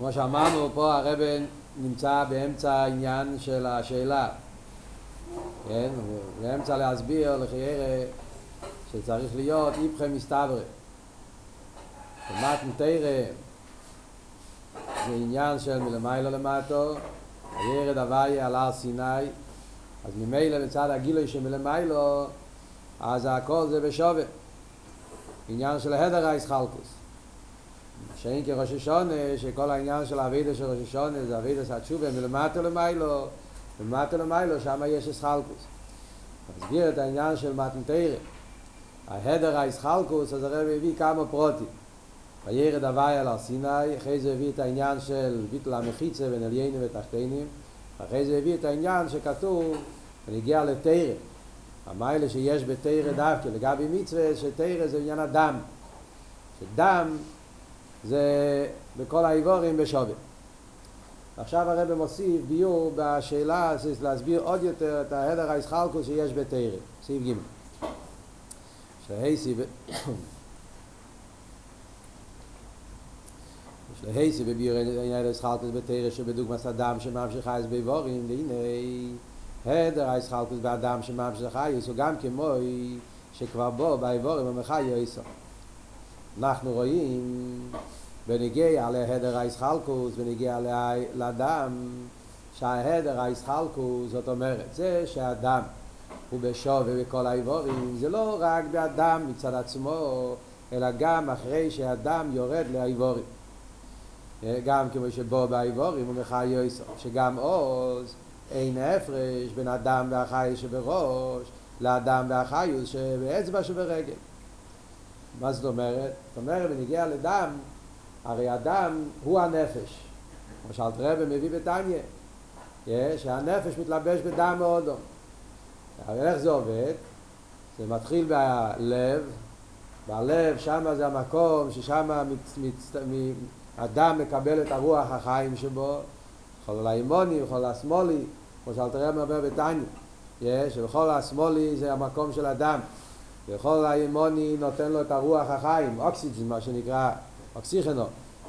כמו שאמרנו, פה הרב נמצא באמצע העניין של השאלה. כן? באמצע להסביר לחיירה שצריך להיות איפכם מסתברא. כמעט מתרא זה עניין של מלמיילו למטו, הירד הוויה על הר סיני, אז ממילא לצד הגילוי שמלמיילו, אז הכל זה בשווה. עניין של הדר האיסחלקוס. שאין כראש השונה, שכל העניין של האבידה של ראש השונה זה אבידה של התשובה מלמטה למיילו, מלמטה למיילו, שם יש איסחלקוס. מסביר את העניין של מתנתרא. ההדר האיסחלקוס, אז הרב הביא כמה פרוטים. וירד הווי על הר אחרי זה הביא את העניין של ביטל המחיצה בין עליינים ותחתינים, אחרי זה הביא את העניין שכתוב, ונגיע לתרא, המיילה שיש בתרא דווקא, לגבי מצווה, שתרא זה עניין הדם, שדם זה בכל האיבורים בשווה. עכשיו הרב מוסיף ביור בשאלה, להסביר עוד יותר את ההדר הישחלקוס שיש בתרא, סעיף ג' שהייסי להייסי בביר עניין הישחלקוס בתרא שבדוגמס אדם שממשיך חייס באיבורים, והנה הדר הישחלקוס באדם שממשיך חייס הוא גם כמו שכבר בו באיבורים המחי יויסו. אנחנו רואים בניגיע להדר הישחלקוס, בניגיע לאדם, שההדר הישחלקוס, זאת אומרת, זה שהאדם הוא בשווה בכל האיבורים, זה לא רק באדם מצד עצמו, אלא גם אחרי שהאדם יורד לאיבורים. גם כמו שבו באיבורים הוא מחי יויסו, שגם עוז אין הפרש בין אדם והחי שבראש לאדם והחיוס שבאצבע שברגל. מה זאת אומרת? זאת אומרת, בנגיע לדם, הרי הדם הוא הנפש. כמו שאלת רבי מביא בתניא, שהנפש מתלבש בדם מאודו. הרי איך זה עובד? זה מתחיל בלב, בלב, שם זה המקום ששם מצ, מצ, אדם מקבל את הרוח החיים שבו, חול האימוני וחול השמאלי, כמו שאלת רבי אומר בתניא, שבכל השמאלי זה המקום של אדם. וכל האימוני נותן לו את הרוח החיים, אוקסיג'ן מה שנקרא, אוקסיכנו,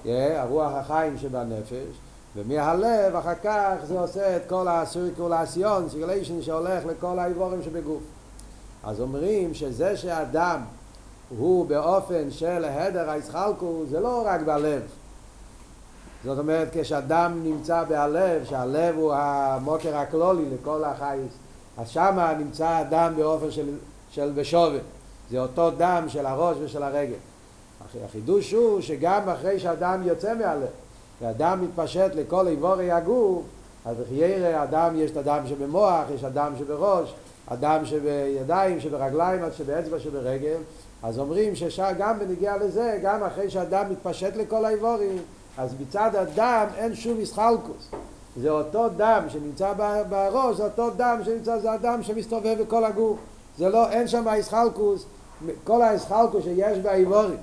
הרוח החיים שבנפש, ומהלב אחר כך זה עושה את כל הסירקולציון, סירקוליישן שהולך לכל האיבורים שבגוף. אז אומרים שזה שאדם הוא באופן של הדר הישחלקו, זה לא רק בלב. זאת אומרת, כשאדם נמצא בהלב, שהלב הוא המוקר הכלולי לכל החייס, אז שמה נמצא אדם באופן של של בשובה. זה אותו דם של הראש ושל הרגל. החידוש הוא שגם אחרי שאדם יוצא מהלב, ואדם מתפשט לכל איבורי הגוף, אז בחיירה אדם יש את הדם שבמוח, יש אדם שבראש, אדם שבידיים, שברגליים, עד שבאצבע, שברגל, אז אומרים שגם בנגיע לזה, גם אחרי שאדם מתפשט לכל האיבורים, אז מצד הדם אין שום מסחלקוס. זה אותו דם שנמצא בראש, זה אותו דם שנמצא, זה הדם שמסתובב בכל הגוף. זה לא, אין שם איסחלקוס, כל האיסחלקוס שיש באיבורים,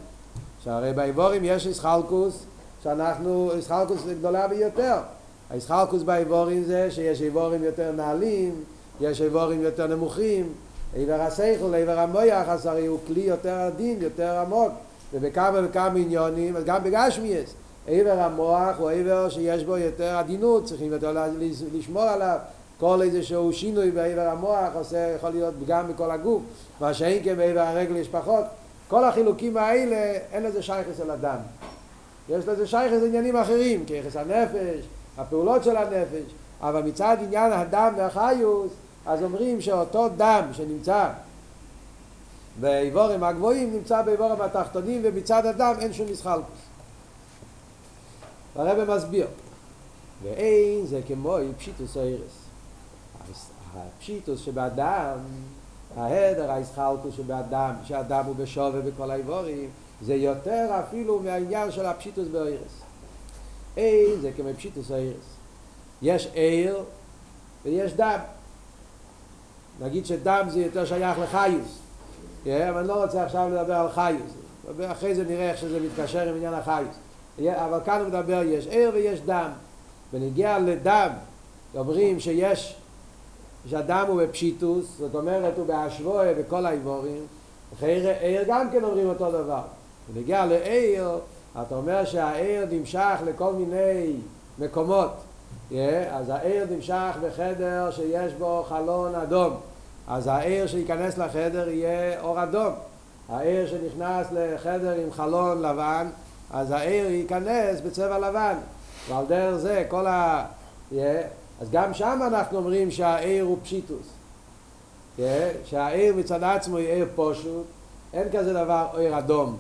שהרי באיבורים יש איסחלקוס, שאנחנו, איסחלקוס גדולה ביותר. האיסחלקוס באיבורים זה שיש איבורים יותר נעלים, יש איבורים יותר נמוכים, עבר השכל, עבר המויח, אז הרי הוא כלי יותר עדין, יותר עמוק, ובכמה וכמה עניונים, אז גם בגשמיאס, עבר המוח הוא עבר שיש בו יותר עדינות, צריכים יותר לשמור עליו, כל איזה שהוא שינוי בעבר המוח עושה, יכול להיות גם בכל הגוף, מה שאין כן בעבר הרגל יש פחות. כל החילוקים האלה, אין לזה שייכס אל הדם. יש לזה שייכס עניינים אחרים, כיחס הנפש, הפעולות של הנפש, אבל מצד עניין הדם והחיוס, אז אומרים שאותו דם שנמצא באיבורים הגבוהים נמצא באיבורים התחתונים ומצד הדם אין שום מסחלקוס. הרב מסביר, ואין זה כמו פשיטוס האירס. הפשיטוס שבאדם, ההדר הישחלקוס שבאדם, שאדם הוא בשווה בכל האיבורים, זה יותר אפילו מהעניין של הפשיטוס באירס. אין זה כמו פשיטוס האירס. יש עיר ויש דם. נגיד שדם זה יותר שייך לחיוס. אבל אני לא רוצה עכשיו לדבר על חיוס. אחרי זה נראה איך שזה מתקשר עם עניין החיוס. אבל כאן הוא מדבר, יש עיר ויש דם. ונגיע לדם, אומרים שיש שאדם הוא בפשיטוס, זאת אומרת הוא בהשווי בכל האיבורים, אחרי עיר גם כן אומרים אותו דבר. ונגיע לעיר, אתה אומר שהעיר נמשך לכל מיני מקומות. Yeah, אז העיר נמשך בחדר שיש בו חלון אדום. אז העיר שייכנס לחדר יהיה אור אדום. העיר שנכנס לחדר עם חלון לבן, אז העיר ייכנס בצבע לבן. ועל דרך זה כל ה... Yeah, אז גם שם אנחנו אומרים שהעיר הוא פשיטוס. Yeah, שהעיר מצד עצמו היא עיר פושוט, אין כזה דבר עיר אדום,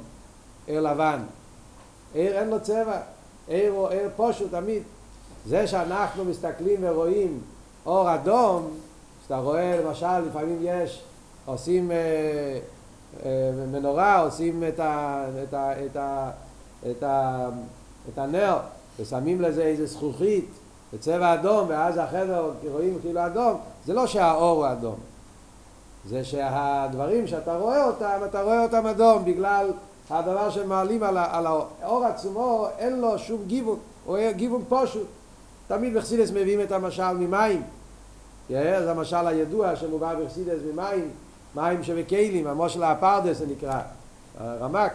עיר לבן. עיר אין לו צבע, עיר הוא עיר פושוט תמיד. זה שאנחנו מסתכלים ורואים אור אדום, שאתה רואה למשל לפעמים יש, עושים אה, אה, מנורה, עושים את, ה, את, ה, את, ה, את, ה, את הנר ושמים לזה איזה זכוכית בצבע אדום ואז החדר רואים כאילו אדום, זה לא שהאור הוא אדום, זה שהדברים שאתה רואה אותם, אתה רואה אותם אדום בגלל הדבר שמעלים על, האור עצמו, אין לו שום גיוון, הוא גיוון פשוט. תמיד בחסידס מביאים את המשל ממים. זה המשל הידוע שמובא בחסידס ממים, מים שבכלים, המושל הפרדס זה נקרא, רמק,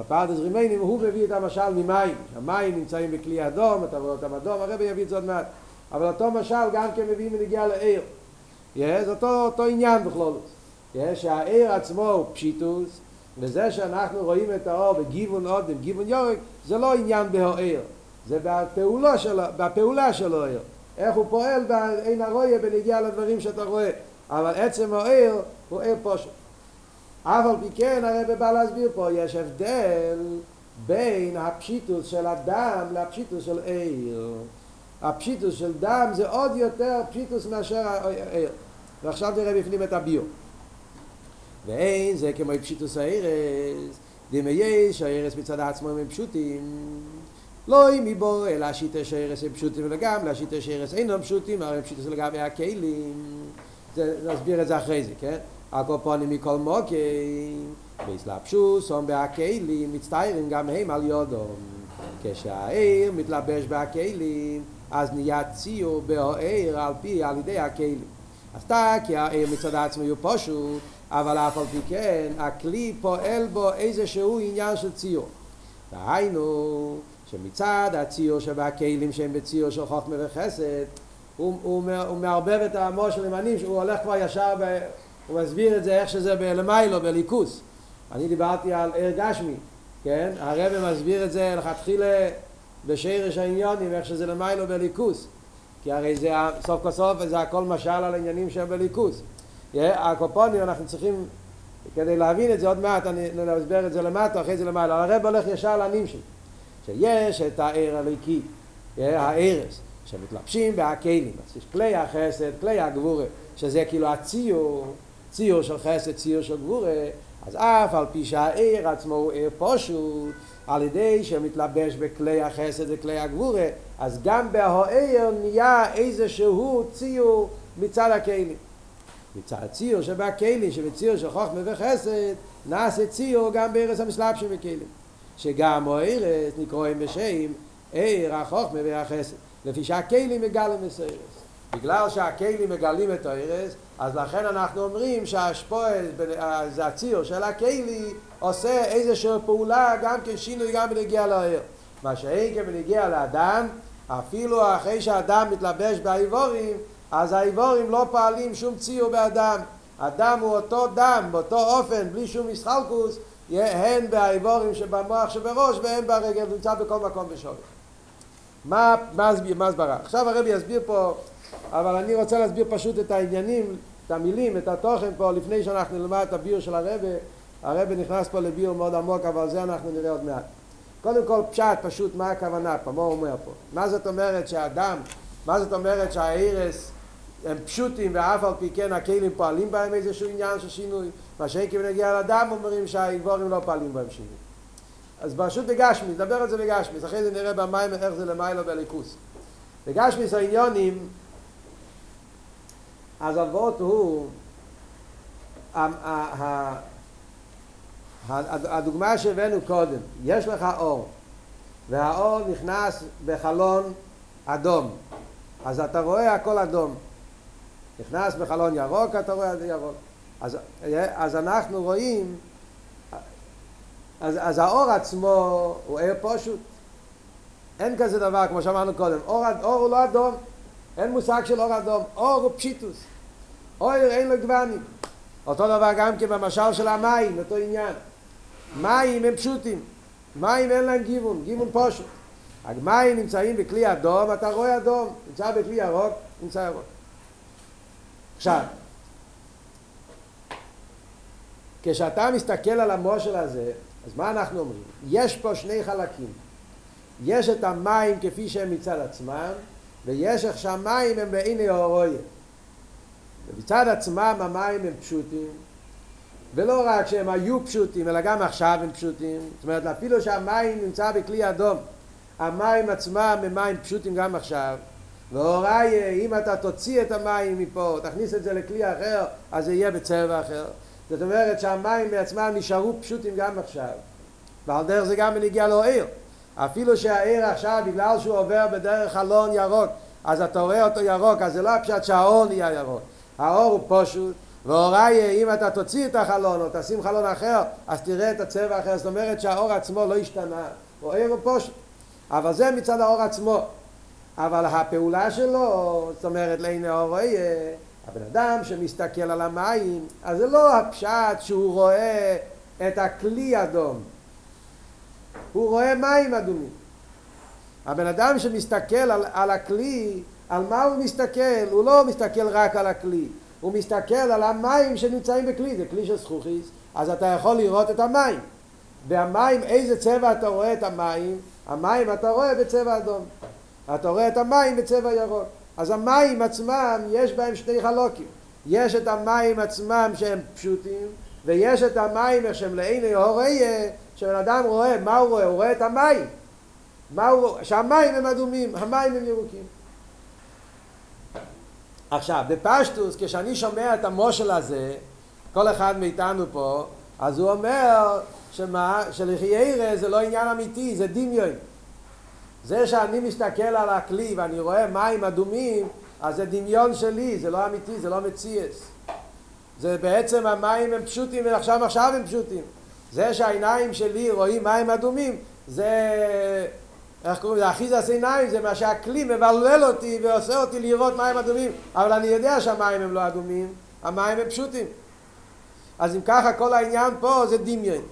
הפרדס רימיינים, הוא מביא את המשל ממים. המים נמצאים בכלי אדום, אתה רואה אותם אדום, הרבי יביא את זה עוד מעט. אבל אותו משל גם כן מביא מנגיע לעיר. זה אותו, אותו עניין בכלול. שהעיר עצמו הוא פשיטוס, וזה שאנחנו רואים את האור בגיוון אודם, גיוון יורק, זה לא עניין בהוער, זה בפעולה שלו, בפעולה שלו העיר. איך הוא פועל בעין הרויה בנגיע לדברים שאתה רואה. אבל עצם העיר הוא עיר פושט. אף על פי כן הרב בא להסביר פה, יש הבדל בין הפשיטוס של הדם לפשיטוס של עיר. הפשיטוס של דם זה עוד יותר פשיטוס מאשר העיר. ועכשיו נראה בפנים את הביו. ואין זה כמו פשיטוס הארס, דמי יש הארס מצד עצמו הם פשוטים, לא אם מבו אלא השיטה שהארס הם פשוטים וגם להשיטה שהארס אינם פשוטים, הרי פשיטוס לגבי הכלים, נסביר את זה אחרי זה, כן? הקופונים מכל מוקים, בהסלבשוס, הום בהכלים, מצטיירים גם הם על יודום. כשהעיר מתלבש בהכלים, אז נהיה ציור בהעיר על פי, על ידי הכלים. אז אתה, כי העיר מצד עצמו הוא פשוט, אבל אף על פי כן, הכלי פועל בו איזשהו עניין של ציור. והיינו, שמצד הציור שבכלים שהם בציור של חוכמה וחסד, הוא, הוא, הוא מערבב את העמו של ימנים, שהוא הולך כבר ישר, ב, הוא מסביר את זה איך שזה בלמיילו, בליכוס. אני דיברתי על עיר גשמי, כן? הרב מסביר את זה לכתחילה בשרש העניונים, איך שזה למיילו בליכוס. כי הרי זה סוף כל סוף זה הכל משל על עניינים שהם בליכוס. הקופונים אנחנו צריכים, כדי להבין את זה עוד מעט, אני אסבר את זה למטה, אחרי זה למעלה. הרב הולך ישר לנמשל, שיש את העיר הליקי, הערס, שמתלבשים בהכלים. אז יש כלי החסד, כלי הגבורה, שזה כאילו הציור, ציור של חסד, ציור של גבורה, אז אף על פי שהעיר עצמו הוא עיר פושוט, על ידי שמתלבש בכלי החסד וכלי הגבורה, אז גם בהעיר נהיה איזשהו ציור מצד הכלים. מצד ציור שבכלים, שבציור של חוכמה וחסד, נעשה ציור גם בארץ המסלבשים בכלים. שגם הארץ נקראים בשם עיר החוכמה והחסד. לפי שהכלים מגלים מסיירס. בגלל שהכלים מגלים את הארץ, אז לכן אנחנו אומרים שהשפועל, זה הציור של הכלי, עושה איזושהי פעולה גם כן שינוי גם בנגיע לעיר. מה שאין כן בנגיע לאדם, אפילו אחרי שהאדם מתלבש באיבורים, אז האיבורים לא פועלים שום ציור באדם. הדם הוא אותו דם, באותו אופן, בלי שום מסחלקוס, הן באיבורים שבמוח שבראש והן ברגל, נמצא בכל מקום בשווי. מה, מה, מה הסברה? עכשיו הרבי יסביר פה, אבל אני רוצה להסביר פשוט את העניינים, את המילים, את התוכן פה, לפני שאנחנו נלמד את הביור של הרבי. הרבי נכנס פה לביור מאוד עמוק, אבל זה אנחנו נראה עוד מעט. קודם כל פשט, פשוט, מה הכוונה פה, מה הוא אומר פה? מה זאת אומרת שהאדם, מה זאת אומרת שהאירס הם פשוטים ואף על פי כן הכלים פועלים בהם איזשהו עניין של שינוי? מה שאין כמובן נגיע לאדם אומרים שהאיבורים לא פועלים בהם שינוי. אז פשוט בגשמי, נדבר על זה בגשמי, אחרי זה נראה במים איך זה למיילו בליכוס. בגשמי זה העניונים, אז הלוואות הוא, הדוגמה שהבאנו קודם, יש לך אור, והאור נכנס בחלון אדום, אז אתה רואה הכל אדום. נכנס בחלון ירוק, אתה רואה ירוק. אז, אז אנחנו רואים אז, אז האור עצמו הוא ער פשוט. אין כזה דבר, כמו שאמרנו קודם. אור, אור הוא לא אדום. אין מושג של אור אדום. אור הוא פשיטוס. אור אין לו גוונים. אותו דבר גם כן במשל של המים, אותו עניין. מים הם פשוטים. מים אין להם גיוון, גיוון פשוט. המים נמצאים בכלי אדום, אתה רואה אדום. נמצא בכלי ירוק, נמצא ירוק. עכשיו, כשאתה מסתכל על המושל הזה, אז מה אנחנו אומרים? יש פה שני חלקים. יש את המים כפי שהם מצד עצמם, ויש איך שהמים הם בעיני אורויה. ומצד עצמם המים הם פשוטים, ולא רק שהם היו פשוטים, אלא גם עכשיו הם פשוטים. זאת אומרת, אפילו שהמים נמצא בכלי אדום, המים עצמם הם מים פשוטים גם עכשיו. והוראי, אם אתה תוציא את המים מפה, תכניס את זה לכלי אחר, אז זה יהיה בצבע אחר. זאת אומרת שהמים בעצמם נשארו פשוטים גם עכשיו. ועל דרך זה גם בנגיע לו עיר. אפילו שהעיר עכשיו, בגלל שהוא עובר בדרך חלון ירוק, אז אתה רואה אותו ירוק, אז זה לא הפשט שהאור נהיה ירוק. האור הוא פשוט, והוראי, אם אתה תוציא את החלון או תשים חלון אחר, אז תראה את הצבע אחר. זאת אומרת שהאור עצמו לא השתנה. הוא עיר הוא פשוט. אבל זה מצד האור עצמו. אבל הפעולה שלו, זאת אומרת, לעיני האוריה, הבן אדם שמסתכל על המים, אז זה לא הפשט שהוא רואה את הכלי אדום. הוא רואה מים אדומים. הבן אדם שמסתכל על, על הכלי, על מה הוא מסתכל? הוא לא מסתכל רק על הכלי, הוא מסתכל על המים שנמצאים בכלי, זה כלי של זכוכיס, אז אתה יכול לראות את המים. והמים, איזה צבע אתה רואה את המים? המים אתה רואה בצבע אדום. אתה רואה את המים בצבע ירוק. אז המים עצמם, יש בהם שני חלוקים. יש את המים עצמם שהם פשוטים, ויש את המים איך שהם לעיני הוריה, שבן אדם רואה, מה הוא רואה? הוא רואה את המים. מה הוא רואה? שהמים הם אדומים, המים הם ירוקים. עכשיו, בפשטוס, כשאני שומע את המושל הזה, כל אחד מאיתנו פה, אז הוא אומר שמה? שלחיירה זה לא עניין אמיתי, זה דמיון. זה שאני מסתכל על הכלי ואני רואה מים אדומים, אז זה דמיון שלי, זה לא אמיתי, זה לא מציאס. זה בעצם המים הם פשוטים ועכשיו עכשיו הם פשוטים. זה שהעיניים שלי רואים מים אדומים, זה, איך קוראים לזה, אחיזת עיניים, זה מה שהכלי מבלבל אותי ועושה אותי לראות מים אדומים, אבל אני יודע שהמים הם לא אדומים, המים הם פשוטים. אז אם ככה כל העניין פה זה דמיון,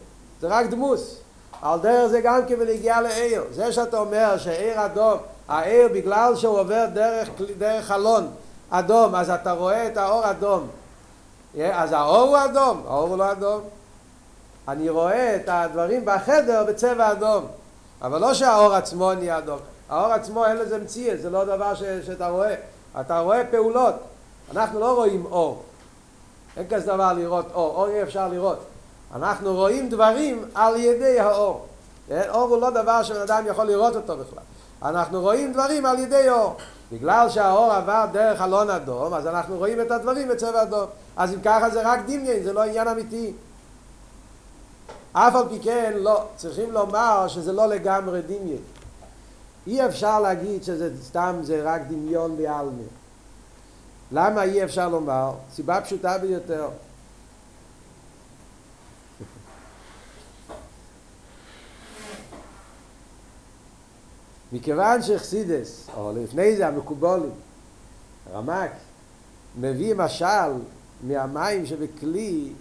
זה רק דמוס. על דרך זה גם כן בנגיעה לעיר. זה שאתה אומר שעיר אדום, העיר בגלל שהוא עובר דרך, דרך חלון אדום, אז אתה רואה את האור אדום. אז האור הוא אדום, האור הוא לא אדום. אני רואה את הדברים בחדר בצבע אדום. אבל לא שהאור עצמו נהיה אדום. האור עצמו אין לזה מציאה, זה לא דבר ש, שאתה רואה. אתה רואה פעולות. אנחנו לא רואים אור. אין כזה דבר לראות אור. אור אי אפשר לראות. אנחנו רואים דברים על ידי האור. אור הוא לא דבר שבן אדם יכול לראות אותו בכלל. אנחנו רואים דברים על ידי אור. בגלל שהאור עבר דרך אלון אדום, אז אנחנו רואים את הדברים בצבע אדום. אז אם ככה זה רק דמיין, זה לא עניין אמיתי. אף על פי כן, לא, צריכים לומר שזה לא לגמרי דמיין. אי אפשר להגיד שזה סתם זה רק דמיון בעלמי. למה אי אפשר לומר? סיבה פשוטה ביותר. מכיוון שחסידס, או לפני זה המקובולים, רמק, מביא משל מהמים שבכלי,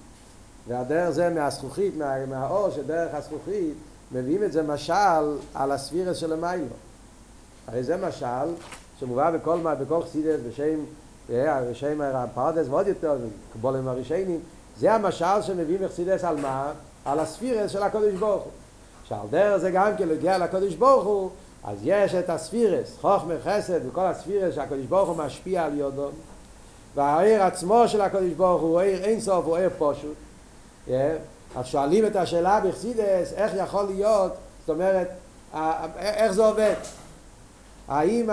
והדרך זה מהזכוכית, מה, מהאור שדרך הזכוכית, מביאים את זה משל על הספירס של המיילו. הרי זה משל שמובא בכל, בכל חסידס בשם, בשם הפרדס ועוד יותר, קבולים הראשונים, זה המשל שמביאים מחסידס על מה? על הספירס של הקודש ברוך הוא. שעל דרך זה גם כן להגיע לקודש ברוך הוא, אז יש את הספירס, חוכמה, חסד וכל הספירס שהקדוש ברוך הוא משפיע על יודו והעיר עצמו של הקדוש ברוך הוא עיר אין סוף, הוא עיר פשוט. אז שואלים את השאלה בחסידס איך יכול להיות, זאת אומרת איך זה עובד האם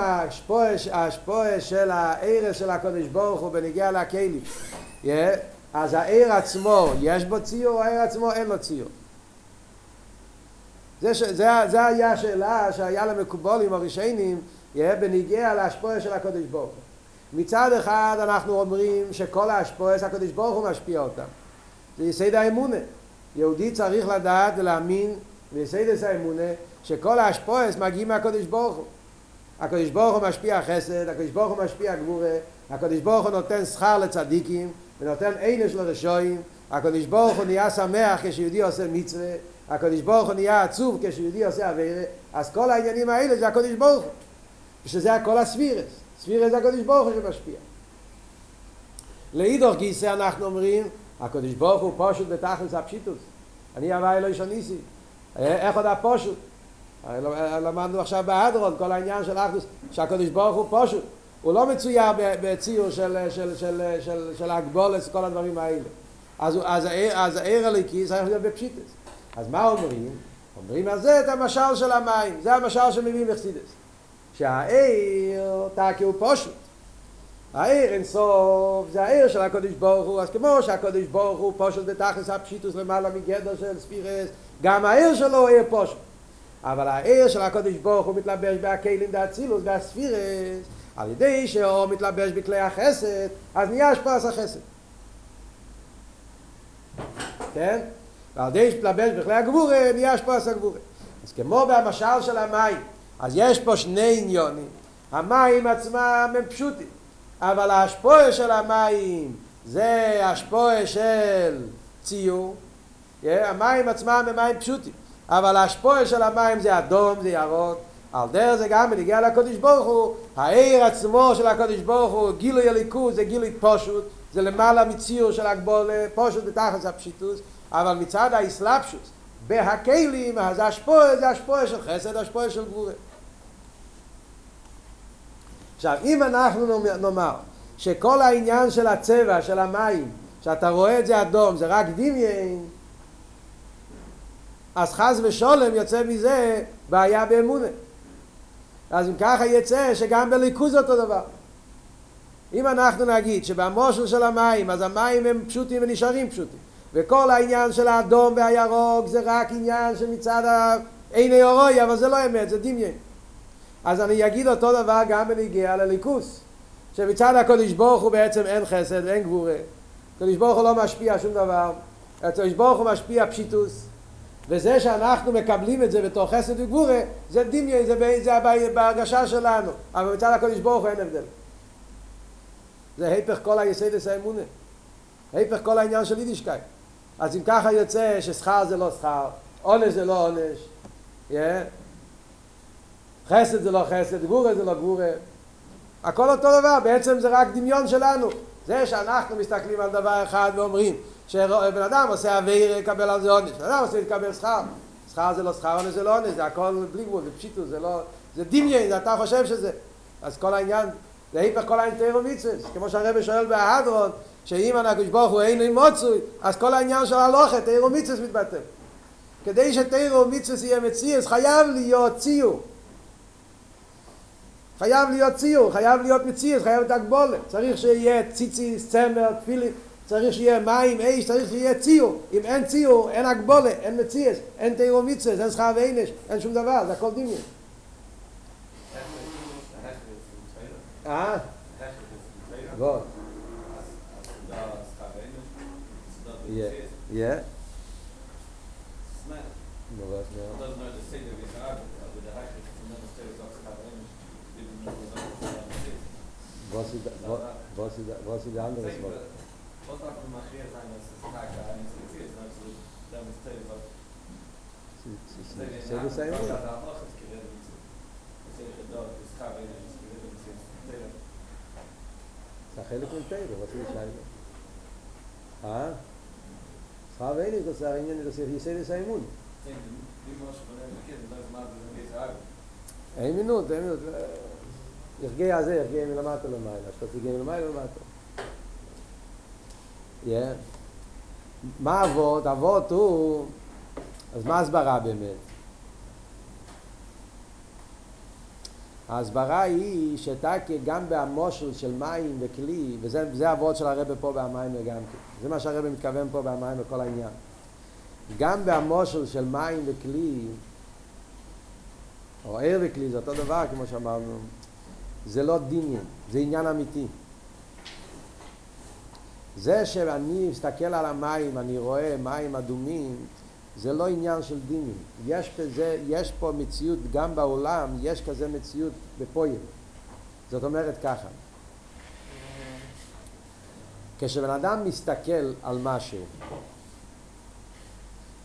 השפועה של העיר של הקדוש ברוך הוא בנגיע yeah. אז העיר עצמו יש בו ציור, העיר עצמו אין לו ציור זה היה השאלה שהיה למקובולים הראשונים בניגיע להשפועה של הקודש ברוך הוא. מצד אחד אנחנו אומרים שכל ההשפועה של הקודש ברוך הוא משפיע אותם. זה יסד האמונה. יהודי צריך לדעת ולהאמין בסיידס האמונה שכל ההשפועס מגיעים מהקדוש ברוך הוא. הקדוש ברוך הוא משפיע חסד, הקדוש ברוך הוא משפיע גבורה, הקדוש ברוך הוא נותן שכר לצדיקים ונותן עינש לרשועים, הקדוש ברוך הוא נהיה שמח כשיהודי עושה מצווה, הקדוש ברוך הוא נהיה עצוב כשיהודי עושה אבירה, אז כל העניינים האלה זה הקדוש ברוך הוא. ושזה הכל הספירס. ספירס זה הקדוש ברוך הוא שמשפיע. לאידוך גיסא אנחנו אומרים, הקדוש ברוך הוא פשוט בתכלס הפשיטוס. אני הווי לא ישוניסי. איך עוד הפושוט? למדנו עכשיו בהדרון, כל העניין של אחדוס, שהקדוש ברוך הוא פשוט. הוא לא מצויר בציור של, של, של, של, של הגבולס, כל הדברים האלה. אז, אז, אז העיר הליקי צריך להיות בפשיטס. אז מה אומרים? אומרים על זה את המשל של המים, זה המשל שמביאים לחסידס. שהעיר תקי הוא פשוט. העיר אין סוף, זה העיר של הקודש ברוך הוא, אז כמו שהקודש ברוך הוא פושט בתכלס הפשיטוס למעלה מגדר של ספירס, גם העיר שלו עיר פושט. אבל העיר של הקודש ברוך הוא מתלבש בהקלים דאצילוס, בהספירס, על ידי שהוא מתלבש בכלי החסד, אז נהיה השפעס החסד. כן? ועל ידי שמתלבש בכלי הגבורה, נהיה השפעס הגבורה. אז כמו במשל של המים, אז יש פה שני עניונים. המים עצמם הם פשוטים. אבל ההשפועה של המים זה השפועה של ציור. Yeah, המים עצמם הם מים פשוטים. אבל ההשפועה של המים זה אדום, זה ירוק. על דרך זה גם בנגיע לקודש ברוך הוא, העיר עצמו של הקודש ברוך הוא, גילוי הליכוז זה גילוי פושוט, זה למעלה מציור של הגבול פושוט בתחת הפשיטוס, אבל מצד האסלאפשוס, בהקלים, אז השפועה זה השפועה של חסד, השפועה של גבורה. עכשיו, אם אנחנו נאמר שכל העניין של הצבע, של המים, שאתה רואה את זה אדום, זה רק דמיין, אז חס ושולם יוצא מזה בעיה באמונה. אז אם ככה יצא שגם בליכוז אותו דבר. אם אנחנו נגיד שבמושל של המים, אז המים הם פשוטים ונשארים פשוטים, וכל העניין של האדום והירוק זה רק עניין שמצד עיני אורוי, אבל זה לא אמת, זה דמיין. אז אני אגיד אותו דבר גם בנגיע לליכוס. שמצד הקודש ברוך הוא בעצם אין חסד ואין גבורה. הקודש ברוך הוא לא משפיע שום דבר. הקודש ברוך הוא משפיע פשיטוס. וזה שאנחנו מקבלים את זה בתור חסד וגבורה, זה דמיין, זה, זה בהרגשה שלנו. אבל מצד הקודש ברוך הוא אין הבדל. זה היפך כל היסדס האמונה. היפך כל העניין של יידישקייט. אז אם ככה יוצא ששכר זה לא שכר, עונש זה לא עונש, yeah. חסד זה לא חסד, גבורה זה לא גבורה. הכל אותו דבר, בעצם זה רק דמיון שלנו. זה שאנחנו מסתכלים על דבר אחד ואומרים שבן אדם עושה אוויר יקבל על זה עונש, בן אדם עושה לקבל שכר. שכר זה לא שכר, עונש זה לא עונש, זה הכל בלי גבול, זה פשיטו, זה לא... זה דמיין, זה אתה חושב שזה. אז כל העניין, זה היפך כל העניין תירו מצווה. כמו שהרבא שואל בהדרון, שאם הנקוש ברוך הוא אין עם מוצוי, אז כל העניין של הלוכה, תירו מצווה מתבטל. כדי שתירו מצווה יהיה מציאס, חייב להיות ציור. חייב להיות ציור, חייב להיות מציאות, חייב להיות הגבולת. צריך שיהיה ציציס, צמר, תפילים, צריך שיהיה מים, אש, צריך שיהיה ציור. אם אין ציור, אין הגבולת, אין מציאות, אין תירו מצווה, אין שכר ואינש, אין שום דבר, זה הכל דמיון. אה? בוא. Yeah. Yeah. was ist was ist was ist der andere Wort was darf man machen sein dass es tag ein ist also da muss teil was sie sie sie das sein oder da noch es gerät mit es ist da das kann wenn es gerät mit teil da חלק מטייל was ist sein אה חבר אין זה sagen אין זה hier sei sein mund wie was von der kind das mal das sagen ein minut ein minut יחגי הזה, יחגי מלמטה למעלה, שאתה תגיע מלמעלה למטה. מה אבות? אבות הוא... אז מה הסברה באמת? ההסברה היא שתקה גם בהמושל של מים וכלי, וזה אבות של הרבה פה במים וגם כן. זה מה שהרבה מתכוון פה במים וכל העניין. גם בהמושל של מים וכלי, או ער וכלי, זה אותו דבר כמו שאמרנו, זה לא דמיין, זה עניין אמיתי. זה שאני מסתכל על המים, אני רואה מים אדומים, זה לא עניין של דינים. יש, בזה, יש פה מציאות, גם בעולם, יש כזה מציאות בפויל. זאת אומרת ככה, כשבן אדם מסתכל על משהו,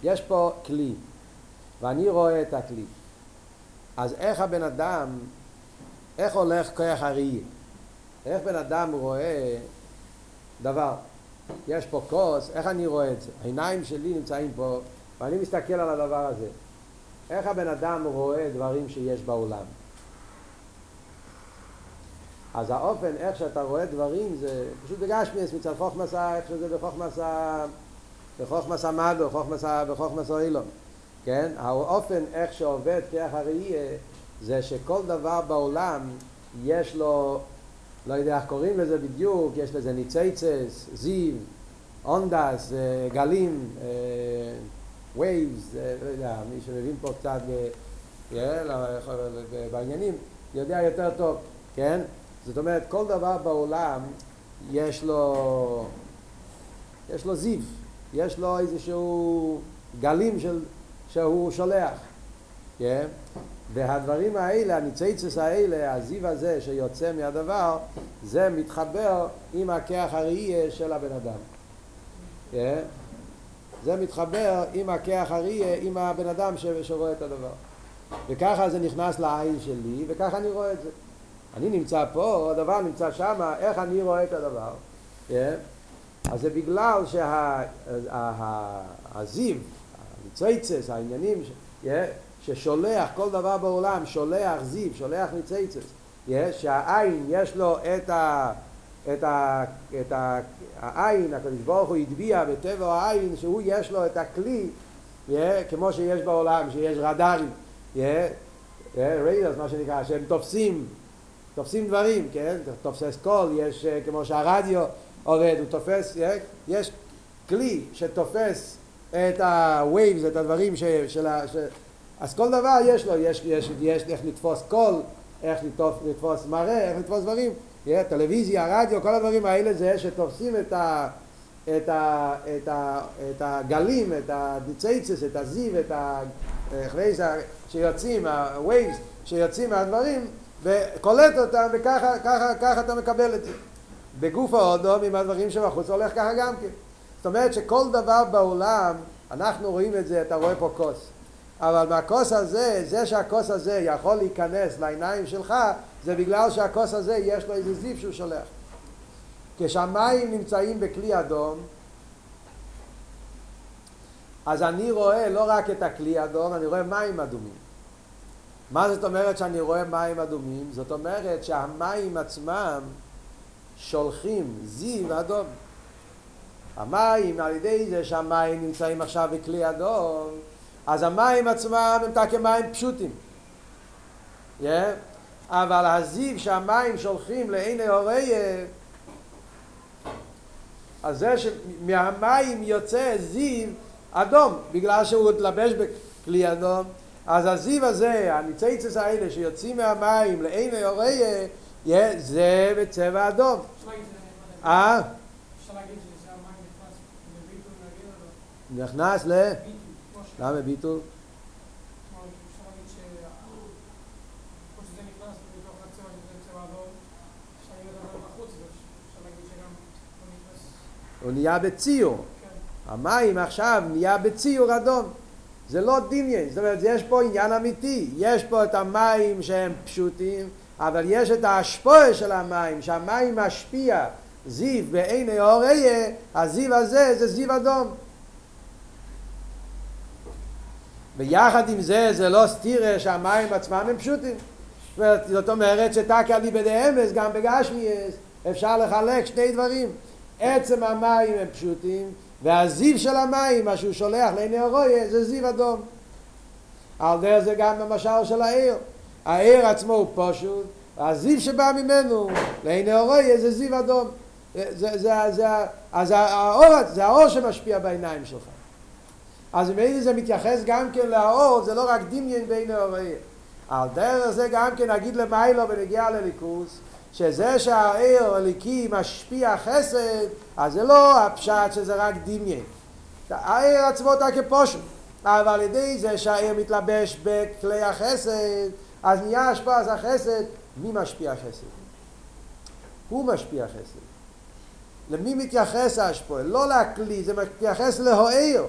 יש פה כלי, ואני רואה את הכלי. אז איך הבן אדם, איך הולך כוח הראי? איך בן אדם רואה דבר? יש פה כוס, איך אני רואה את זה? העיניים שלי נמצאים פה, ואני מסתכל על הדבר הזה. איך הבן אדם רואה דברים שיש בעולם? אז האופן, איך שאתה רואה דברים, זה פשוט בגשמיאס מצד חוכמסה, איך שזה בחוכמסה, בחוכמסה מדו, חוכמסה, בחוכמסה אילון. כן? האופן, איך שעובד כרך הראייה, זה שכל דבר בעולם יש לו, לא יודע איך קוראים לזה בדיוק, יש לזה ניצייצס, זיו, אונדס, גלים, וייבס, לא יודע, מי שמבין פה קצת בעניינים, יודע יותר טוב, כן? זאת אומרת, כל דבר בעולם יש לו, יש לו זיו, יש לו איזשהו גלים של, שהוא שולח, כן? והדברים האלה, הניציצס האלה, הזיו הזה שיוצא מהדבר, זה מתחבר עם הכח הראייה של הבן אדם. כן? זה מתחבר עם הכח הראייה, עם הבן אדם שרואה את הדבר. וככה זה נכנס לעין שלי, וככה אני רואה את זה. אני נמצא פה, הדבר נמצא שם, איך אני רואה את הדבר? Yeah. אז זה בגלל שהזיו, הניצייצס, העניינים, ש, yeah, ששולח כל דבר בעולם, שולח זיו, שולח ניצייצס, yeah, שהעין יש לו את ה... את, ה, את ה, העין, הקדוש ברוך הוא הטביע בטבע העין, שהוא יש לו את הכלי, yeah, כמו שיש בעולם, שיש רדארים, yeah, yeah, radars, מה שנקרא, שהם תופסים תופסים דברים, כן? תופס קול, יש כמו שהרדיו עובד, הוא תופס, יש כלי שתופס את ה-waves, את הדברים ש, של ה... ש... אז כל דבר יש לו, יש, יש, יש איך לתפוס קול, איך לתפוס, לתפוס מראה, איך לתפוס דברים, yeah, טלוויזיה, רדיו, כל הדברים האלה זה שתופסים את, ה, את, ה, את, ה, את הגלים, את הדיצייצס, את הזיו, את ה... שיוצאים, ה-waves שיוצאים מהדברים וקולט אותם וככה ככה, ככה אתה מקבל את זה. בגוף האודום עם הדברים שבחוץ הולך ככה גם כן. זאת אומרת שכל דבר בעולם, אנחנו רואים את זה, אתה רואה פה כוס. אבל מהכוס הזה, זה שהכוס הזה יכול להיכנס לעיניים שלך, זה בגלל שהכוס הזה יש לו איזה זיו שהוא שולח. כשהמים נמצאים בכלי אדום, אז אני רואה לא רק את הכלי אדום, אני רואה מים אדומים. מה זאת אומרת שאני רואה מים אדומים? זאת אומרת שהמים עצמם שולחים זיו אדום. המים, על ידי זה שהמים נמצאים עכשיו בכלי אדום, אז המים עצמם הם תקי מים פשוטים. Yeah? אבל הזיו שהמים שולחים לעיני הוריה, אז זה שמהמים יוצא זיו אדום, בגלל שהוא התלבש בכלי אדום, אז הזיו הזה, הניציצס האלה שיוצאים מהמים לעין היוריה, זה בצבע אדום. אה? נכנס ל... למה ביטול? הוא נהיה בציור. המים עכשיו נהיה בציור אדום. זה לא דמיין, זאת אומרת יש פה עניין אמיתי, יש פה את המים שהם פשוטים, אבל יש את ההשפועה של המים, שהמים משפיע זיו בעיני אוריה, הזיו הזה זה זיו אדום. ויחד עם זה זה לא סתירה שהמים עצמם הם פשוטים. זאת אומרת שתקי על ליבדי אמס גם בגשמיאס אפשר לחלק שני דברים. עצם המים הם פשוטים והזיו של המים, מה שהוא שולח לעיני הרויה, זה זיו אדום. על דרך זה גם במשל של העיר. העיר עצמו הוא פשוט, הזיו שבא ממנו לעיני הרויה זה זיו אדום. זה, זה, זה, זה, אז האור, זה האור שמשפיע בעיניים שלך. אז אם זה מתייחס גם כן לאור, זה לא רק דמיין בעיני הרויה. על דרך זה גם כן נגיד למיילו בנגיעה לליכוס, שזה שהעיר הליקי משפיע חסד, אז זה לא הפשט שזה רק דמיין. העיר עצמו אותה כפושט. אבל על ידי זה שהעיר מתלבש בכלי החסד, אז נהיה השפעת החסד, מי משפיע חסד? הוא משפיע חסד. למי מתייחס ההשפוע? לא לכלי, זה מתייחס להוער.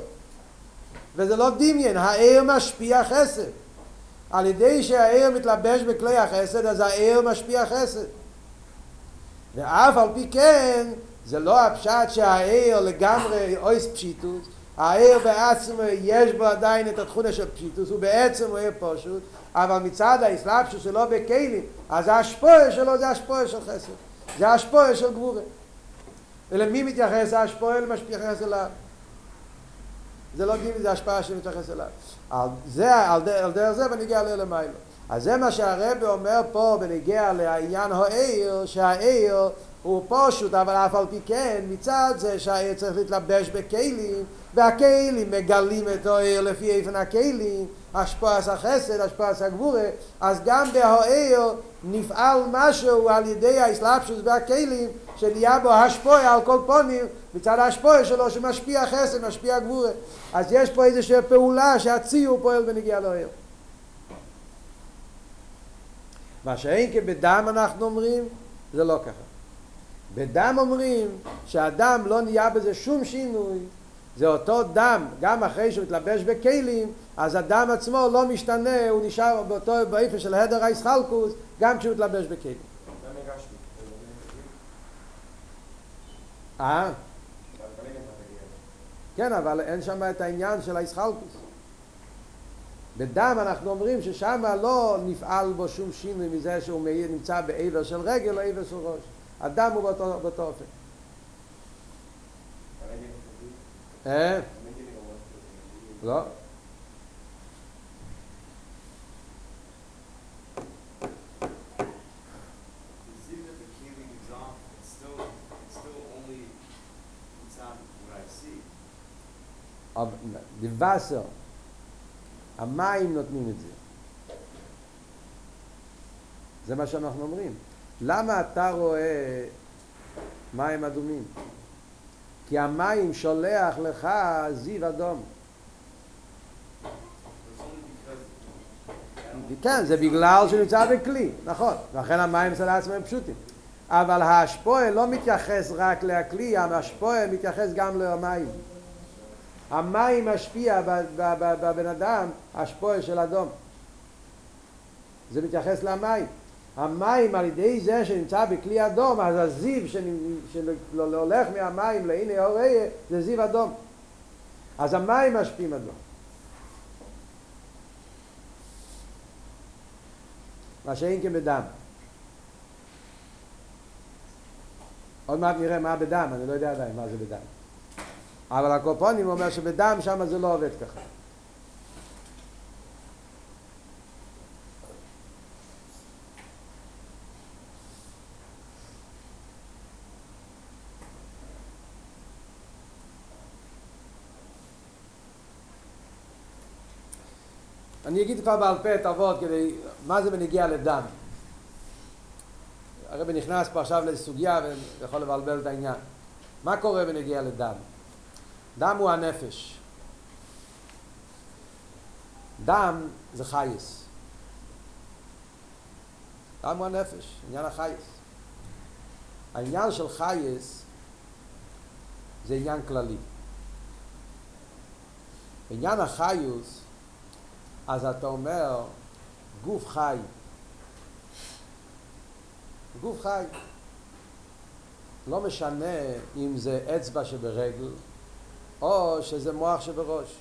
וזה לא דמיין, העיר משפיע חסד. על ידי שהעיר מתלבש בכלי החסד, אז העיר משפיע חסד. ואף על פי כן, זה לא הפשט שהעיר לגמרי אויס פשיטוס, העיר בעצמו יש בו עדיין את התכונה של פשיטוס, הוא בעצם עיר פשוט, אבל מצד האסלאפשוס שלו בכלים, אז ההשפועה שלו זה השפועה של חסד, זה השפועה של גבורה. ולמי מתייחס ההשפועה? למשפיע אליו. זה לא גימי, זה השפעה שמתייחס אליו. על זה, על דרך, על דרך זה בניגיע ללמיילו. אז זה מה שהרבי אומר פה בניגיע לעניין העיר, שהעיר הוא פשוט, אבל אף על פי כן, מצד זה שהעיר צריך להתלבש בכלים, והכלים מגלים את העיר לפי איפן הכלים, השפועס החסד, השפועס הגבורה, אז גם בהעיר נפעל משהו על ידי האסלאפשוס והכלים, שנהיה בו השפוע על כל פונים, מצד ההשפוע שלו שמשפיע חסד, משפיע גבורה. אז יש פה איזושהי פעולה שהציור פועל בנגיעה לעיר. מה שאין כבדם אנחנו אומרים, זה לא ככה. בדם אומרים שהדם לא נהיה בזה שום שינוי, זה אותו דם, גם אחרי שהוא מתלבש בכלים, אז הדם עצמו לא משתנה, הוא נשאר באותו באיפה של הדר הישחלקוס, גם כשהוא מתלבש בכלים. אה? כן, אבל אין שם את העניין של הישחלקוס. בדם אנחנו אומרים ששם לא נפעל בו שום שינוי מזה שהוא נמצא בעבר של רגל או עבר של ראש. הדם הוא באותו, באותו אופן. אה? לא. דיווסר, המים נותנים את זה. זה מה שאנחנו אומרים. למה אתה רואה מים אדומים? כי המים שולח לך זיו אדום. כן, זה בגלל שהוא נמצא בכלי, נכון, לכן המים אצל עצמם הם פשוטים. אבל ההשפועה לא מתייחס רק לכלי, ההשפועה מתייחס גם למים. המים משפיע בבן אדם, השפועה של אדום. זה מתייחס למים. המים על ידי זה שנמצא בכלי אדום, אז הזיו שהולך מהמים להנה אוריה זה זיו אדום. אז המים משפיעים אדום. מה שאין כן בדם. עוד מעט נראה מה בדם, אני לא יודע עדיין מה זה בדם. אבל הקופונים אומר שבדם שם זה לא עובד ככה. אני אגיד כבר בעל פה את אבות כדי, מה זה בנגיע לדם. הרבי נכנס פה עכשיו לסוגיה ויכול לבלבל את העניין. מה קורה בנגיע לדם? דם הוא הנפש. דם זה חייס. דם הוא הנפש, עניין החייס. העניין של חייס זה עניין כללי. עניין החיוס אז אתה אומר גוף חי. גוף חי. לא משנה אם זה אצבע שברגל או שזה מוח שבראש.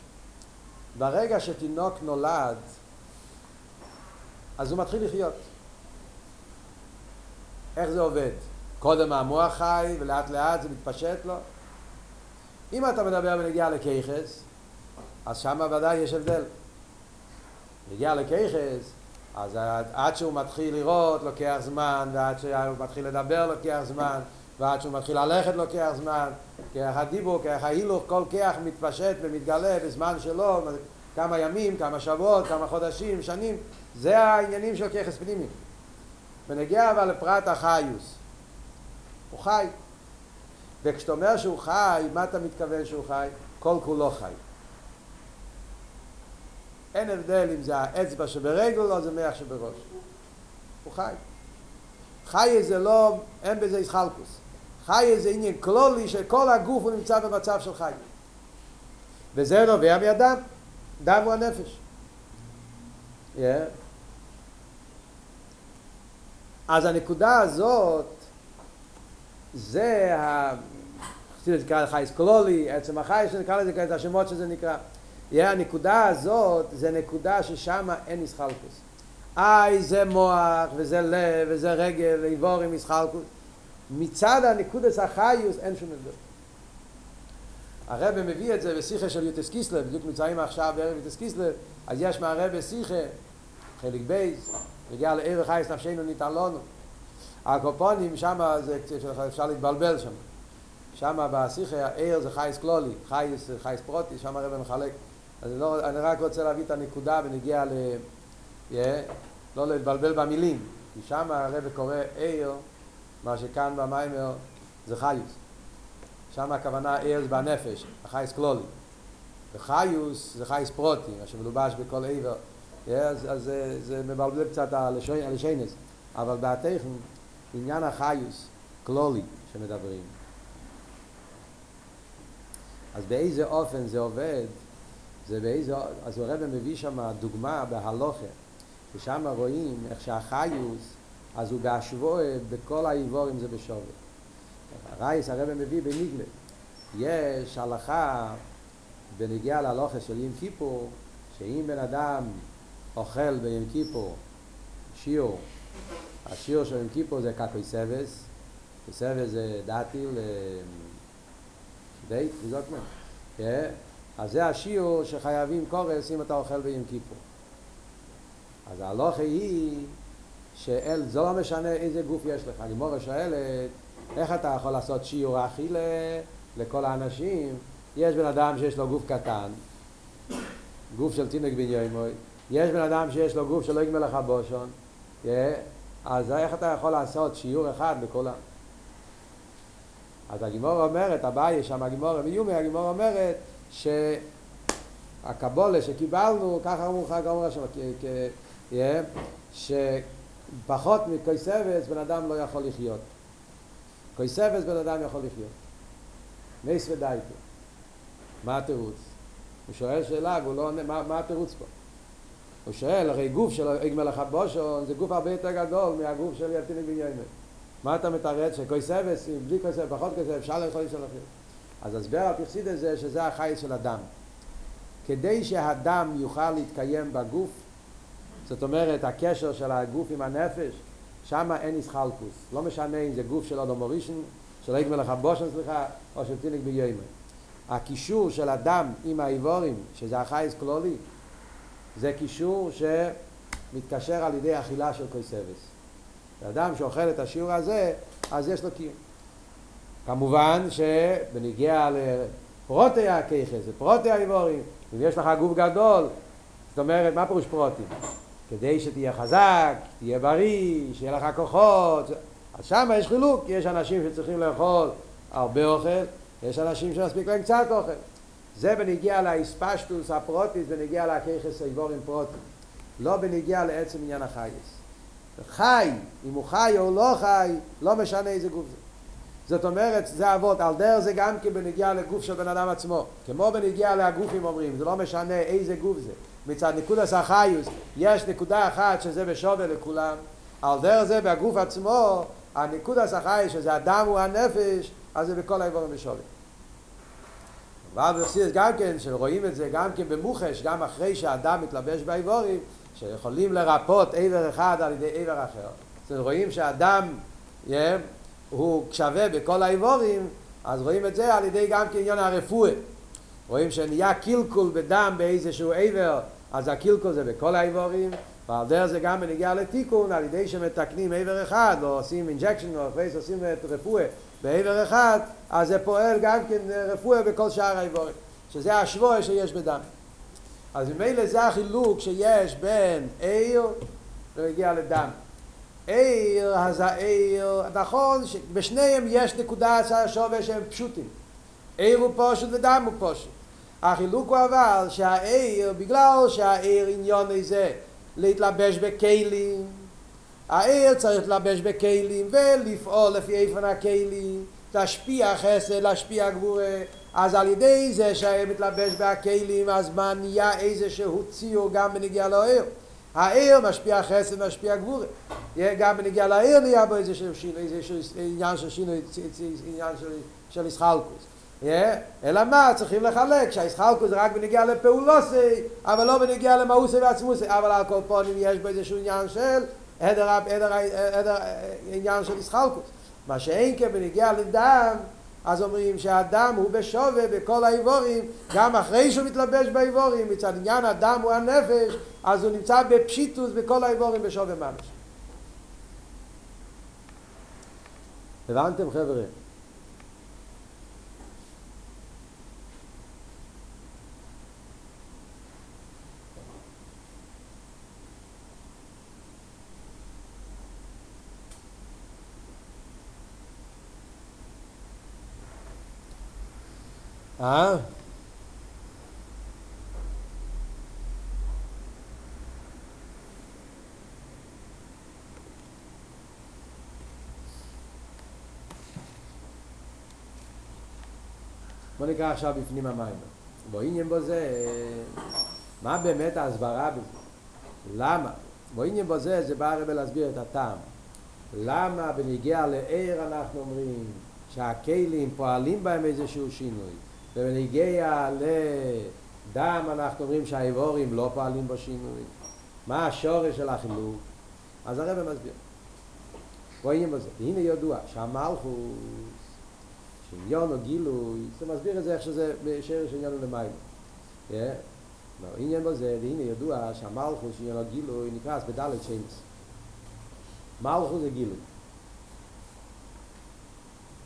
ברגע שתינוק נולד, אז הוא מתחיל לחיות. איך זה עובד? קודם המוח חי ולאט לאט זה מתפשט לו? אם אתה מדבר בנגיעה לכיכס, אז שם ודאי יש הבדל. מגיע לכיכס, אז עד שהוא מתחיל לראות לוקח זמן, ועד שהוא מתחיל לדבר לוקח זמן, ועד שהוא מתחיל ללכת לוקח זמן, כיח הדיבור, כיח ההילוך, כל כיח מתפשט ומתגלה בזמן שלו, כמה ימים, כמה שבועות, כמה חודשים, שנים, זה העניינים של כיחס פנימי. ונגיע אבל לפרט החיוס. הוא חי. וכשאתה אומר שהוא חי, מה אתה מתכוון שהוא חי? כל כולו חי. אין הבדל אם זה האצבע שברגל או זה מח שבראש. הוא חי. חי זה לא, אין בזה ישחלקוס. חי זה עניין כלולי שכל הגוף הוא נמצא במצב של חי. וזה נובע מהדם. דם הוא הנפש. Yeah. אז הנקודה הזאת זה ה... חסידות נקרא חייס קלולי, עצם החייס שנקרא לזה את השמות שזה נקרא. Yeah, הנקודה הזאת זה נקודה ששם אין מסחלקוס. איי זה מוח וזה לב וזה רגל ואיבורים מסחלקוס. מצד הנקודס החיוס אין שום הבדל. הרב מביא את זה בשיחה של יוטס קיסלב, בדיוק נמצאים עכשיו בערב יוטס קיסלב, אז יש מהרב שיחה, חלק בייס, נגיע לעבר חייס נפשנו ניתן. הקופונים שם אפשר להתבלבל שם. שם בשיחה העיר זה חייס כלולי, חייס, חייס פרוטי, שם הרב מחלק. אז לא, אני רק רוצה להביא את הנקודה ונגיע ל... Yeah, לא להתבלבל במילים, כי שם הרב קורא עיר, מה שכאן במיימר זה חייס. שם הכוונה זה בנפש, החייס כלולי. וחיוס זה חייס פרוטי, מה שמלובש בכל עבר. Yeah, אז, אז זה, זה מבלבל קצת הלשיינס. אבל בעתיכם, עניין החיוס, כלולי, שמדברים. אז באיזה אופן זה עובד, זה באיזה, אז הרב מביא שם דוגמה בהלוכה, ששם רואים איך שהחיוס, אז הוא בהשווי בכל האיבורים זה בשווה. הרייס הרב מביא בניגלה, יש הלכה בנגיעה להלוכה של ים כיפור, שאם בן אדם אוכל בים כיפור שיעור השיעור של ים כיפור זה קקוי סבס, סבס זה דעתיל, דייט, וזאת מה? כן? אז זה השיעור שחייבים קורס אם אתה אוכל בים כיפור. אז ההלוכה היא שאל, זה לא משנה איזה גוף יש לך. הגמורה שואלת, איך אתה יכול לעשות שיעור אכילה לכל האנשים? יש בן אדם שיש לו גוף קטן, גוף של תינוק בן יוימוי, יש בן אדם שיש לו גוף שלא יגמר לך בושון, אז איך אתה יכול לעשות שיעור אחד לכולם? אז הגימור אומרת, הבעיה שם הגימור מיומי, הגימור אומרת שהקבולה שקיבלנו, ככה אמרו לך הגמור שם, שפחות מקויסבס בן אדם לא יכול לחיות. קויסבס בן אדם יכול לחיות. מייס ודייטו. מה התירוץ? הוא שואל שאלה, והוא לא עונה, מה, מה התירוץ פה? הוא שואל, הרי גוף של אגמל אחד בושון זה גוף הרבה יותר גדול מהגוף של יתיני בניונת. מה אתה מתרץ? שכוי סבס, בלי כוי סבס, פחות כוי סבס, אפשר לאכול איש אחר. אז הסבר על תכסיד את זה שזה החייס של הדם. כדי שהדם יוכל להתקיים בגוף, זאת אומרת הקשר של הגוף עם הנפש, שם אין איסחלקוס. לא משנה אם זה גוף של אדום מורישן, של אגמל אחד בושון, סליחה, או של תיניק ביומת. הקישור של הדם עם האיבורים, שזה החייס כלולי, זה קישור שמתקשר על ידי אכילה של קויסבס. אדם שאוכל את השיעור הזה, אז יש לו קיום. כמובן שבנגיע לפרוטי הכיכס, פרוטי האיבורים, אם יש לך גוף גדול, זאת אומרת, מה פירוש פרוטים? כדי שתהיה חזק, תהיה בריא, שיהיה לך כוחות, אז שם יש חילוק, יש אנשים שצריכים לאכול הרבה אוכל, יש אנשים שמספיק להם קצת אוכל. זה בנגיע לאספשטוס הפרוטיס, בנגיע להכיכס האיבורים פרוטים. לא בנגיע לעצם עניין החייס. חי, אם הוא חי או לא חי, לא משנה איזה גוף זה. זאת אומרת, זה אבות, על דרך זה גם כן בנגיע לגוף של בן אדם עצמו. כמו בנגיע לגופים אומרים, זה לא משנה איזה גוף זה. מצד נקודס החיוס, יש נקודה אחת שזה בשווה לכולם. על דרך זה בגוף עצמו, הנקודס החיוס, שזה הדם הוא הנפש, אז זה בכל האיבורים בשווה. אבל בחסידס גם כן, שרואים את זה גם כן במוחש, גם אחרי שהאדם מתלבש באיבורים, שיכולים לרפות עבר אחד על ידי עבר אחר. אז רואים שהאדם yeah, הוא שווה בכל האיבורים, אז רואים את זה על ידי גם כן עניין הרפואה. רואים שנהיה קילקול בדם באיזשהו עבר, אז הקילקול זה בכל האיבורים, ועל דרך זה גם בנגיע לתיקון, על ידי שמתקנים עבר אחד, או עושים אינג'קשן, או אחרי עושים את רפואה בעבר אחד, אז זה פועל גם כן רפואה בכל שאר האיבורים, שזה השבוע שיש בדם. אז ממילא זה החילוק שיש בין עיר ומגיע לדם. עיר, אז העיר, נכון שבשניהם יש נקודה שווה שהם פשוטים. עיר הוא פושט ודם הוא פושט. החילוק הוא אבל שהעיר, בגלל שהעיר עניון איזה להתלבש בכלים, העיר צריך להתלבש בכלים ולפעול לפי איפן הכלים, להשפיע חסד, להשפיע גבורה, אז על ידי זה שהעיר מתלבש בהכלים, אז מה נהיה איזה שהוא ציור גם בנגיע לעיר. העיר משפיע חסד, משפיע גבורה. גם בנגיע לעיר נהיה בו איזה שהוא שינוי, איזה שהוא עניין של שינוי, עניין של ישחלקוס. אלא מה? צריכים לחלק, שהישחלקוס זה רק בנגיע לפעולוסי, אבל לא בנגיע למאוסי ועצמוסי, אבל על כל פונים יש בו איזשהו עניין של עדר, עניין של ישחלקוס. מה שאין כבנגיע לדם, אז אומרים שהדם הוא בשווה בכל האיבורים, גם אחרי שהוא מתלבש באיבורים, מצד עניין הדם הוא הנפש, אז הוא נמצא בפשיטוס בכל האיבורים בשווה ממש. הבנתם חבר'ה? אה? בוא נקרא עכשיו בפנים המים. בוא עניין בו זה, מה באמת ההסברה בזה? למה? בוא עניין בו זה, זה בא הרבה להסביר את הטעם. למה בניגיע לעיר אנחנו אומרים שהכלים פועלים בהם איזשהו שינוי ובניגיע לדם אנחנו אומרים שהאיבורים לא פועלים בו שינוי מה השורש של החילוק? אז הרב מסביר רואים בזה, הנה ידוע שהמלכוס שעניון או גילוי, זה מסביר את זה איך שזה בשרש עניון למעלה yeah. לא, עניין בזה, והנה ידוע שהמלכוס שעניון או גילוי אז בדלת שיינס מלכוס זה גילוי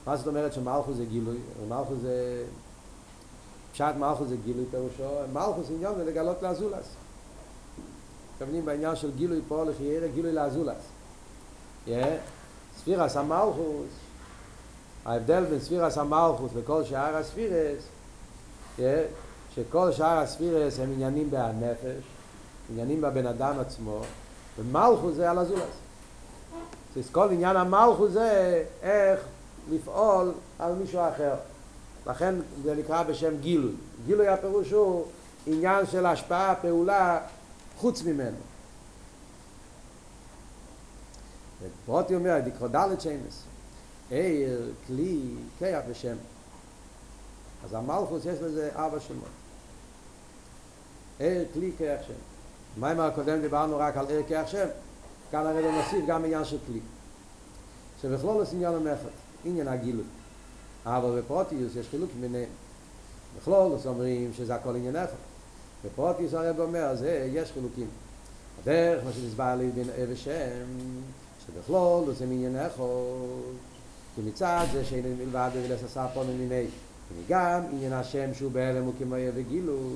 מה זאת אומרת שמלכוס זה גילוי? מלכוס זה... פשט מלכוס זה גילוי פירושו, מלכוס עניון זה לגלות לאזולס. מתכוונים בעניין של גילוי פה לחיירה, גילוי לאזולס. ספירס המלכוס, ההבדל בין ספירס המלכוס וכל שאר הספירס, שכל שאר הספירס הם עניינים בהנפש, עניינים בבן אדם עצמו, ומלכוס זה על הזולס. אז כל עניין המלכוס זה איך לפעול על מישהו אחר. לכן זה נקרא בשם גילוי. גילוי הפירוש הוא עניין של השפעה, פעולה, חוץ ממנו. פרוטי אומר, דקרו דלת שמס, עיר, כלי, כיח ושם. אז המלכוס יש לזה ארבע שמות. עיר, כלי, כיח, שם. במים הקודם דיברנו רק על עיר, כיח, שם. כאן הרי נוסיף גם עניין של כלי. שבכלול יש עניין המחר. עניין הגילוי. אבל בפרוטיוס יש חילוק ביניהם. בכלול אז אומרים שזה הכל עניין אחד. בפרוטיוס הרב אומר, זה יש חילוקים. הדרך, מה שנסבר לי בין אב ושם, שבכלול זה עניין אחד. כי מצד זה שאין מלבד ולס עשה פה ממיני. וגם עניין השם שהוא בהלם הוא כמו אב וגילוי.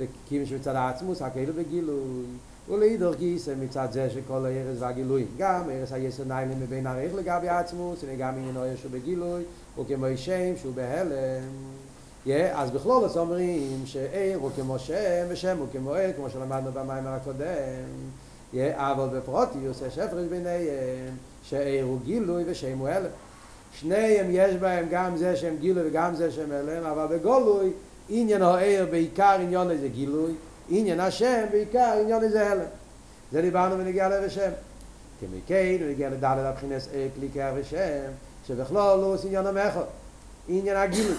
וכי מצד העצמוס, הכאילו בגילוי. ולהידור גיסא מצד זה שכל הארץ והגילויים גם ארץ היסר ניילים מבין הריך לגבי עצמוס וגם עניינו יש הוא בגילוי וכמו שם שהוא בהלם אז בכלול אז אומרים שעיר הוא כמו שם ושם הוא כמו עיר כמו שלמדנו במים הקודם אבל בפרוטיוס יש הפרש ביניהם שעיר הוא גילוי ושם הוא הלם שניהם יש בהם גם זה שהם גילוי וגם זה שהם הלם אבל בגולוי עניין העיר בעיקר עניין איזה גילוי עניין השם בעיקר עניין איזה הלם. זה דיברנו ונגיע לב השם. כמקיין ונגיע לדלת הבחינס כלי כאב השם, שבכלול הוא עניין המחר, עניין הגילוי.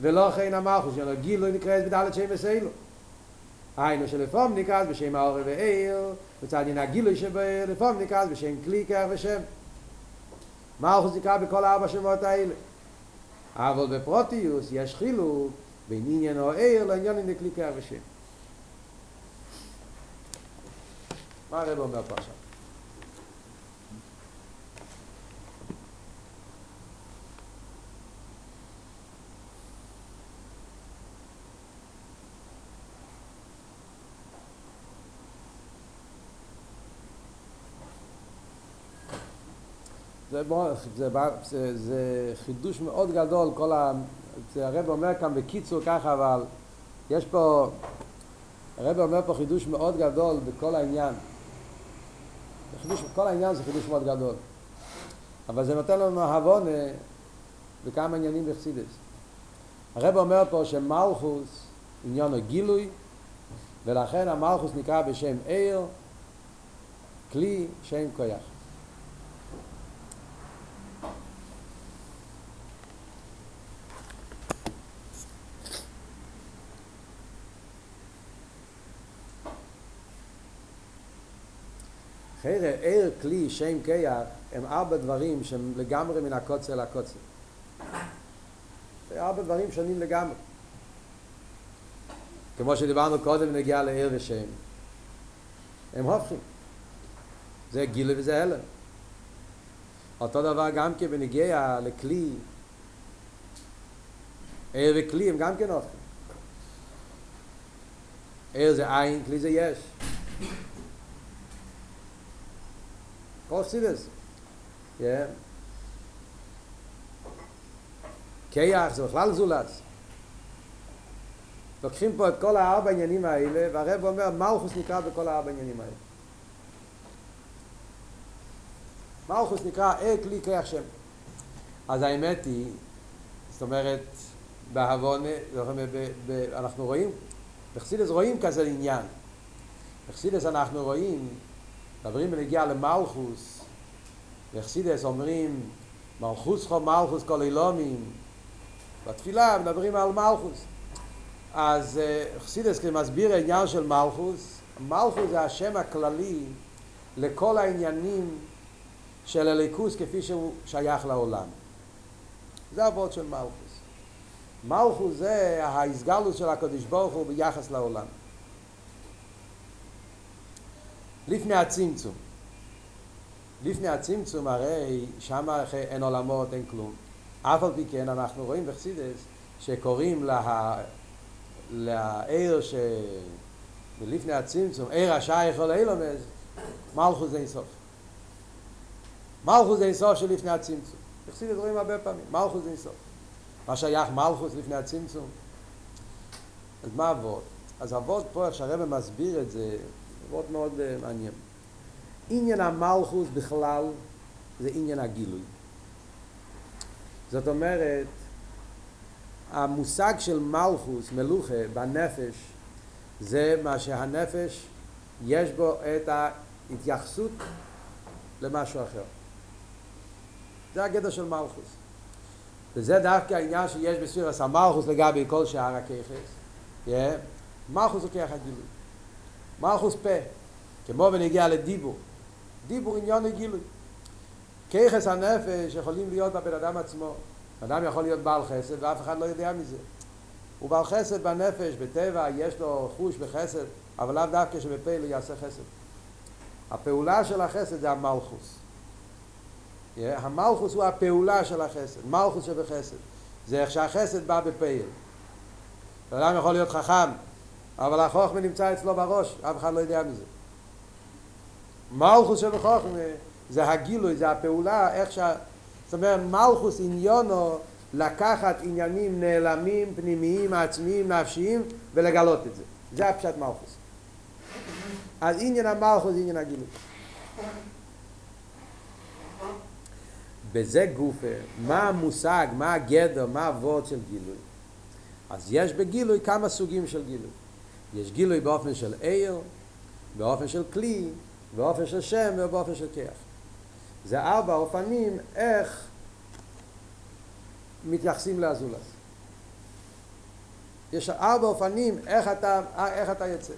ולא כן המלכוס, שעניין הגילוי נקרא בדלת שם וסיילו. היינו שלפעמים נקרא בשם האור ואיר, בצד עניין הגילוי שבאיר, לפעמים נקרא בשם כלי כאב השם. מלכוס נקרא בכל ארבע שמות האלה. אבל בפרוטיוס יש חילוק בין עניין או עיר לעניין עם דקליקי הרשם. מה הרב אומר פה עכשיו? זה, זה, זה, זה חידוש מאוד גדול, כל הרב אומר כאן בקיצור ככה, אבל יש פה, הרב אומר פה חידוש מאוד גדול בכל העניין. חידוש, כל העניין זה חידוש מאוד גדול. אבל זה נותן לנו הבון בכמה עניינים בחסידס. הרב אומר פה שמלכוס עניין הגילוי, ולכן המלכוס נקרא בשם עיר, כלי שם כויח. חיירה, עיר, כלי, שם, כיח, הם ארבע דברים שהם לגמרי מן הקוצר לקוצר. זה ארבע דברים שונים לגמרי. כמו שדיברנו קודם נגיע לעיר ושם. הם הופכים. זה גילה וזה הלם. אותו דבר גם כן בנגיע לכלי. עיר וכלי הם גם כן הופכים. עיר זה עין, כלי זה יש. כן? קייח זה בכלל זולץ. לוקחים פה את כל הארבע עניינים האלה, והרב אומר, מלכוס נקרא בכל הארבע עניינים האלה. מלכוס נקרא אה כלי כיח שם. אז האמת היא, זאת אומרת, בהבון, אנחנו רואים, בחסידס רואים כזה עניין. בחסידס אנחנו רואים מדברים בנגיע למלכוס, בחסידס אומרים מלכוס חו מלכוס כל אילומים, בתפילה מדברים על מלכוס. אז חסידס מסביר העניין של מלכוס, מלכוס זה השם הכללי לכל העניינים של הליכוס כפי שהוא שייך לעולם. זה הוורד של מלכוס. מלכוס זה ההסגלות של הקדוש ברוך הוא ביחס לעולם. לפני הצמצום. לפני הצמצום הרי שם אין עולמות, אין כלום. אף על פי כן אנחנו רואים בחסידס שקוראים לה, לעיר ש... לפני הצמצום, עיר השייך או אילומז, מלכוס אין סוף. מלכוס אין סוף של לפני הצמצום. בחסידס רואים הרבה פעמים, מלכוס אין סוף. מה שייך מלכוס לפני הצמצום? אז מה עבוד? אז עבוד פה, איך שהרבא מסביר את זה, עבוד מאוד uh, מעניין. עניין המלכוס בכלל זה עניין הגילוי. זאת אומרת, המושג של מלכוס, מלוכה, בנפש, זה מה שהנפש יש בו את ההתייחסות למשהו אחר. זה הגדר של מלכוס. וזה דווקא העניין שיש בספירס המלכוס לגבי כל שאר הכיחס. Yeah. מלכוס הוא כיח הגילוי. מלכוס פה, כמו בנגיע לדיבור. דיבור עניון לגילוי. כיחס הנפש יכולים להיות בבן אדם עצמו. אדם יכול להיות בעל חסד ואף אחד לא יודע מזה. הוא בעל חסד בנפש, בטבע, יש לו חוש בחסד, אבל לאו דווקא שבפעיל יעשה חסד. הפעולה של החסד זה המלכוס. המלכוס הוא הפעולה של החסד, מלכוס שבחסד. זה איך שהחסד בא בפעיל. אדם יכול להיות חכם, אבל החוכמה נמצא אצלו בראש, אף אחד לא יודע מזה. מלכוס שבחוכמה זה הגילוי, זה הפעולה, איך שה... זאת אומרת, מלכוס עניונו לקחת עניינים נעלמים, פנימיים, עצמיים, נפשיים, ולגלות את זה. זה הפשט מלכוס. אז עניין המלכוס זה עניין הגילוי. בזה גופה, מה המושג, מה הגדר, מה הוורד של גילוי. אז יש בגילוי כמה סוגים של גילוי. יש גילוי באופן של עיר, באופן של כלי, באופן של שם ובאופן של כיח. זה ארבע אופנים איך מתייחסים לאזולס. יש ארבע אופנים איך אתה, איך אתה יוצא.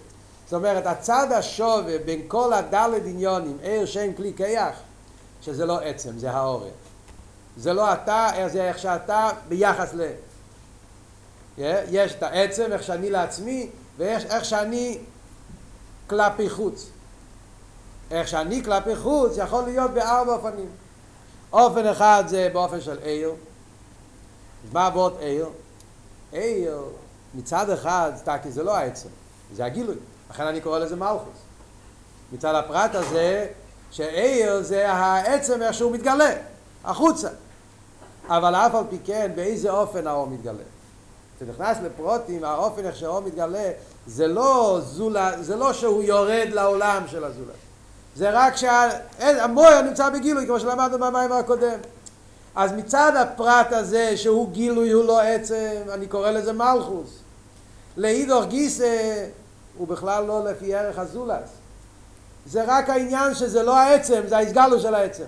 זאת אומרת, הצד השווה בין כל הדלת עניונים, עיר, שם, כלי, כיח, שזה לא עצם, זה העורף. זה לא אתה, זה איך שאתה ביחס ל... יש את העצם, איך שאני לעצמי, ויש איך שאני כלפי חוץ. איך שאני כלפי חוץ יכול להיות בארבע אופנים. אופן אחד זה באופן של עיר. מה עבוד עיר? עיר מצד אחד, כי זה לא העצם, זה הגילוי. לכן אני קורא לזה מלכוס. מצד הפרט הזה, שעיר זה העצם איך שהוא מתגלה. החוצה. אבל אף על פי כן, באיזה אופן האור מתגלה. אתה נכנס לפרוטים, האופן איך שהאור מתגלה, זה לא, זולה, זה לא שהוא יורד לעולם של הזולת. זה רק שהמויר נמצא בגילוי, כמו שלמדנו במים הקודם. אז מצד הפרט הזה שהוא גילוי הוא לא עצם, אני קורא לזה מלכוס. לאידוך גיסא הוא בכלל לא לפי ערך הזולס. זה רק העניין שזה לא העצם, זה ההסגלו של העצם.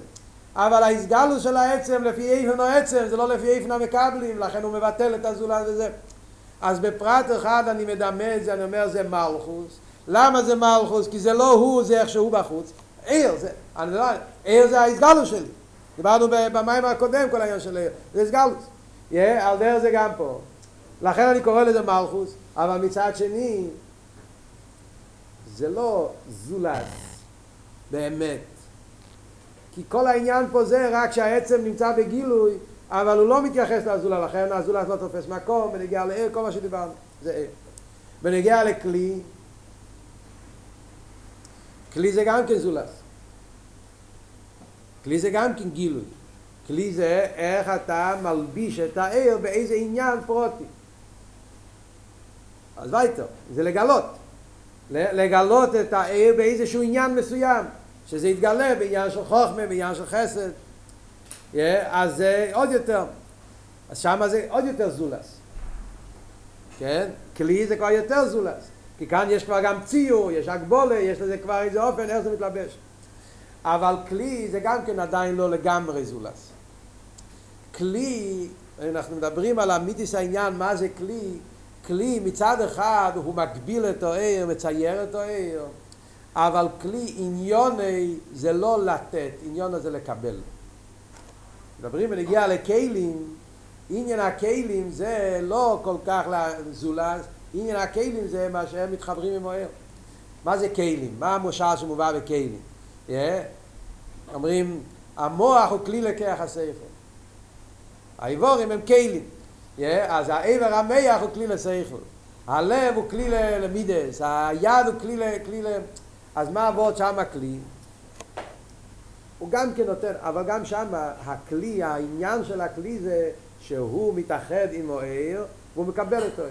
אבל ההסגלו של העצם לפי איפן או עצם זה לא לפי איפן המקבלים, לכן הוא מבטל את הזולס וזה. אז בפרט אחד אני מדמה את זה, אני אומר זה מלכוס. למה זה מלכוס? כי זה לא הוא, זה איך שהוא בחוץ. עיר, זה, אני לא, עיר זה ההסגלו שלי. דיברנו במים הקודם כל העניין של עיר, זה הסגלוס. Yeah, על דרך זה גם פה. לכן אני קורא לזה מלכוס, אבל מצד שני, זה לא זולס באמת. כי כל העניין פה זה רק שהעצם נמצא בגילוי, אבל הוא לא מתייחס לזולה, לכן הזולה לא תופס מקום, בנגיע לעיר, כל מה שדיברנו, זה עיר. בנגיע לכלי, כלי זה גם כן זולס. כלי זה גם כן גילוי. כלי זה איך אתה מלביש את העיר באיזה עניין פרוטי. אז וייטר, זה לגלות. לגלות את העיר באיזשהו עניין מסוים, שזה יתגלה בעניין של חוכמה, בעניין של חסד. Yeah, אז זה עוד יותר. אז שם זה עוד יותר זולס. כן? כלי זה כבר יותר זולס. כי כאן יש כבר גם ציור, יש הגבולה, יש לזה כבר איזה אופן, איך זה מתלבש. אבל כלי זה גם כן עדיין לא לגמרי זולס. כלי, אנחנו מדברים על המיתיס העניין, מה זה כלי, כלי מצד אחד הוא מגביל את העיר, מצייר את העיר, אבל כלי עניוני זה לא לתת, עניוני זה לקבל. מדברים ונגיע לכלים, עניין הכלים זה לא כל כך זולז, עניין הכלים זה מה שהם מתחברים עם העיר. מה זה כלים? מה המושל שמובא בכלים? Yeah. אומרים, המוח הוא כלי לכח הספר. האיבורים הם כלים. Yeah, אז העבר המח הוא כלי לשכל. הלב הוא כלי למידס, היד הוא כלי, כלי ל... אז מה עבוד שם הכלי? הוא גם כן נותן, אבל גם שם הכלי, העניין של הכלי זה שהוא מתאחד עם מוער והוא מקבל אותו.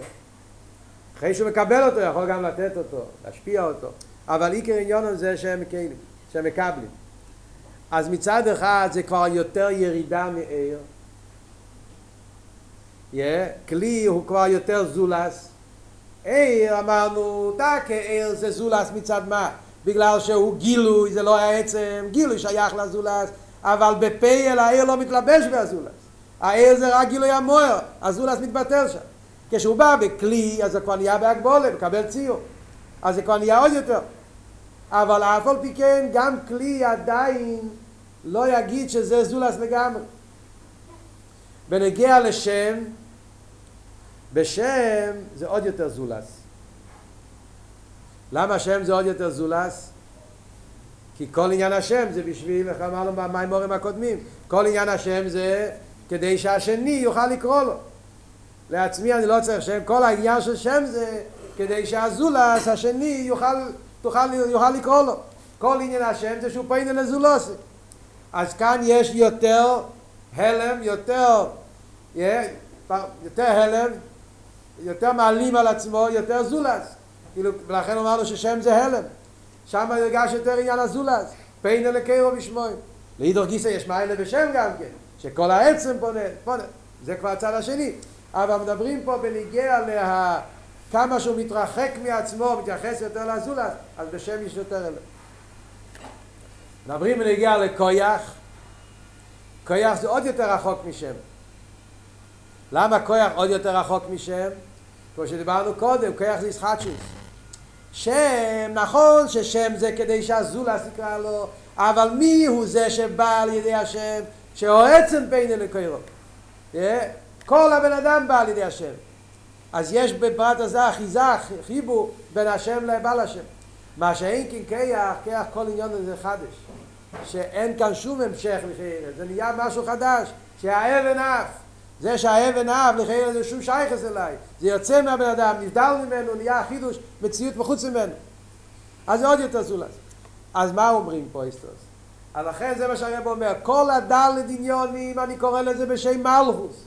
אחרי שהוא מקבל אותו יכול גם לתת אותו, להשפיע אותו. אבל עיקר עניון זה שהם מקיילים, שהם מקבלים. אז מצד אחד זה כבר יותר ירידה מעיר, yeah, כלי הוא כבר יותר זולס. עיר אמרנו, דקה עיר זה זולס מצד מה? בגלל שהוא גילוי, זה לא העצם, גילוי שייך לזולס, אבל בפייל העיר לא מתלבש בהזולס. העיר זה רק גילוי המוער, הזולס מתבטל שם. כשהוא בא בכלי, אז זה כבר נהיה בהגבולה, מקבל ציור. אז זה כבר נהיה עוד יותר. אבל אף על פי כן, גם כלי עדיין לא יגיד שזה זולס לגמרי. בנגיע לשם, בשם זה עוד יותר זולס. למה שם זה עוד יותר זולס? כי כל עניין השם זה בשביל, איך אמרנו במימורים הקודמים, כל עניין השם זה כדי שהשני יוכל לקרוא לו. לעצמי אני לא צריך שם, כל העניין של שם זה כדי שהזולס השני יוכל, תוכל, יוכל לקרוא לו. כל עניין השם זה שהוא פעיל לזולוסי. אז כאן יש יותר הלם, יותר, יותר הלם, יותר מעלים על עצמו, יותר זולס. כאילו, ולכן אמרנו ששם זה הלם. שם ירגש יותר עניין הזולס. פיין אלקירו בשמוי. לאידור גיסא יש מיילה בשם גם כן, שכל העצם פונה, פונה. זה כבר הצד השני. אבל מדברים פה בניגיע לה... כמה שהוא מתרחק מעצמו, מתייחס יותר לזולס, אז בשם יש יותר הלם. מדברים בניגיע לקויח. קויח זה עוד יותר רחוק משם. למה קויח עוד יותר רחוק משם? כמו שדיברנו קודם, כוח זה ישחטשוס. שם, נכון ששם זה כדי שהזולס יקרא לו, אבל מי הוא זה שבא על ידי השם, שהועצם בין אלוקרו? כל הבן אדם בא על ידי השם. אז יש בפרט הזה אחיזה, חיבור בין השם לבעל השם. מה שאין כן כיח, כיח כל עניין הזה חדש. שאין כאן שום המשך לחייר, זה נהיה משהו חדש, שהאבן אף. זה שהאבן אהב לחייר זה שום שייכס אליי זה יוצא מהבן אדם, נבדל ממנו, נהיה חידוש, מציאות מחוץ ממנו אז זה עוד יותר זולס אז מה אומרים פה איסטוס? אז לכן זה מה שהרב אומר, כל הדלת עניונים, אני קורא לזה בשם מלכוס.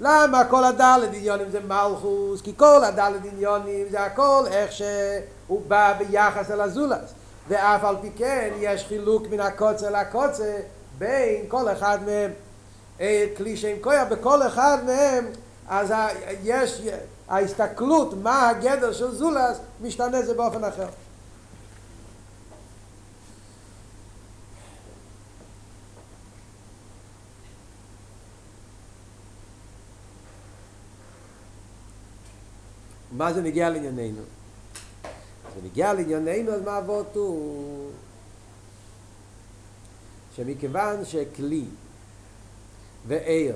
למה כל הדלת עניונים זה מלכוס? כי כל הדלת עניונים זה הכל איך שהוא בא ביחס אל הזולס. ואף על פי כן יש חילוק מן הקוצה לקוצה בין כל אחד מהם. כלי שם כויה בכל אחד מהם אז יש ההסתכלות מה הגדר של זולס משתנה זה באופן אחר. מה זה נגיע לענייננו? זה נגיע לענייננו, אז מה אבות הוא? שמכיוון שכלי ועיר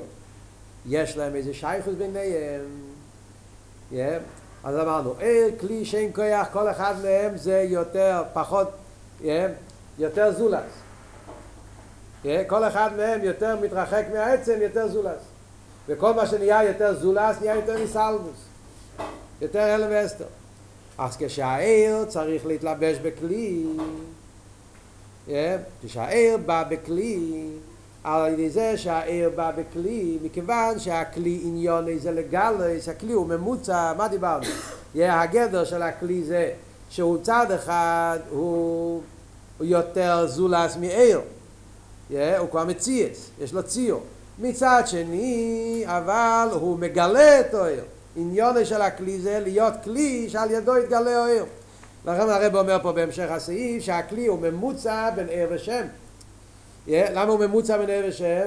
יש להם איזה שייכות ביניהם, yeah. אז אמרנו, עיר, כלי, שם כוח, כל אחד מהם זה יותר, פחות, yeah, יותר זולס. Yeah, כל אחד מהם יותר מתרחק מהעצם, יותר זולס. וכל מה שנהיה יותר זולס נהיה יותר מסלבוס. יותר הלם ואסתר. אז כשהעיר צריך להתלבש בכלי, כשהעיר בא בכלי, על ידי זה שהעיר בא בכלי, מכיוון שהכלי עניון זה לגלס, הכלי הוא ממוצע, מה דיברנו? הגדר של הכלי זה שהוא צד אחד הוא, הוא יותר זולס מעיר, הוא כבר מציאס, יש לו ציור. מצד שני, אבל הוא מגלה את העיר. עניון של הכלי זה להיות כלי שעל ידו יתגלה האור. לכן הרב אומר פה בהמשך הסעיף שהכלי הוא ממוצע בין ער ושם. Yeah, למה הוא ממוצע ער ושם?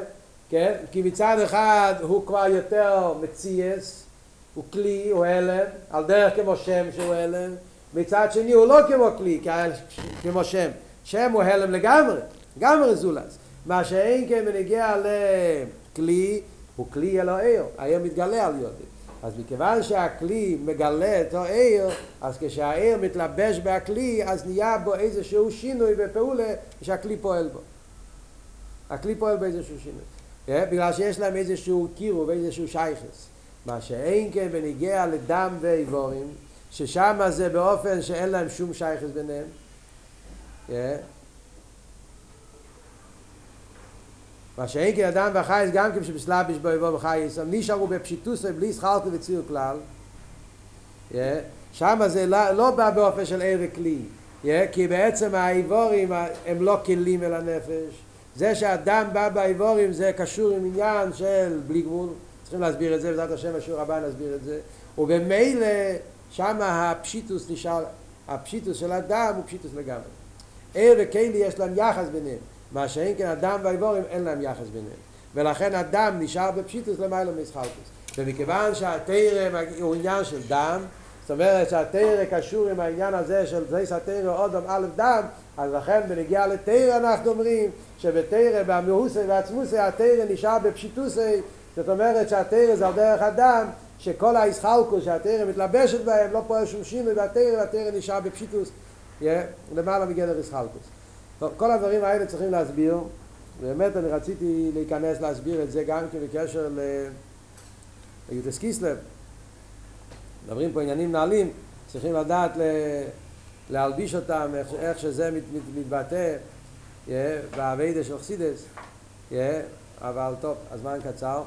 כן? כי מצד אחד הוא כבר יותר מציאס, הוא כלי, הוא הלם, על דרך כמו שם שהוא הלם, מצד שני הוא לא כמו כלי, כמו שם. שם הוא הלם לגמרי, לגמרי זולס. מה שאין כן בנגיע לכלי, הוא כלי אלוהיר, העיר מתגלה על יודי. אז מכיוון שהכלי מגלה את העיר, אז כשהעיר מתלבש בכלי, אז נהיה בו איזשהו שינוי ופעולה שהכלי פועל בו. הכלי פועל באיזשהו שינוי. Yeah, בגלל שיש להם איזשהו קירו ואיזשהו שייכס. מה שאין כן בניגיע לדם ואיבורים, ששם זה באופן שאין להם שום שייכס ביניהם. Yeah. מה שאין כי אדם וחייס גם כן שבסלאביש בו יבוא וחייס הם נשארו בפשיטוס ובלי שחלקו וציר כלל שם זה לא, לא בא באופן של ער וכלי כי בעצם האיבורים הם לא כלים אל הנפש זה שאדם בא באיבורים זה קשור עם עניין של בלי גבול. צריכים להסביר את זה בעזרת השם השיעור הבא נסביר את זה. ובמילא שם הפשיטוס נשאר הפשיטוס של אדם הוא פשיטוס לגמרי. ער וכלי יש להם יחס ביניהם. מה שאין כן אדם ואיבורים אין להם יחס ביניהם. ולכן אדם נשאר בפשיטוס למעלה מסחלטוס ומכיוון שהתרם הוא עניין של דם זאת אומרת שהתרם קשור עם העניין הזה של זייס התרם אודם א' דם אז לכן בנגיע לתרם אנחנו אומרים שבתרם במאוסי ועצמוסי התרם נשאר בפשיטוסי. זאת אומרת שהתרם זה על דרך הדם שכל הישחלקוס שהתרם מתלבשת בהם לא פועל שום שינוי והתרם והתרם נשאר בפשיטוס. למעלה מגדר ישחלקוס טוב, כל הדברים האלה צריכים להסביר, באמת אני רציתי להיכנס להסביר את זה גם כן בקשר ליוטס קיסלב. מדברים פה עניינים נעלים, צריכים לדעת להלביש אותם, איך, איך שזה מת, מת, מתבטא yeah, באביידה של חסידס, yeah, אבל טוב, הזמן קצר.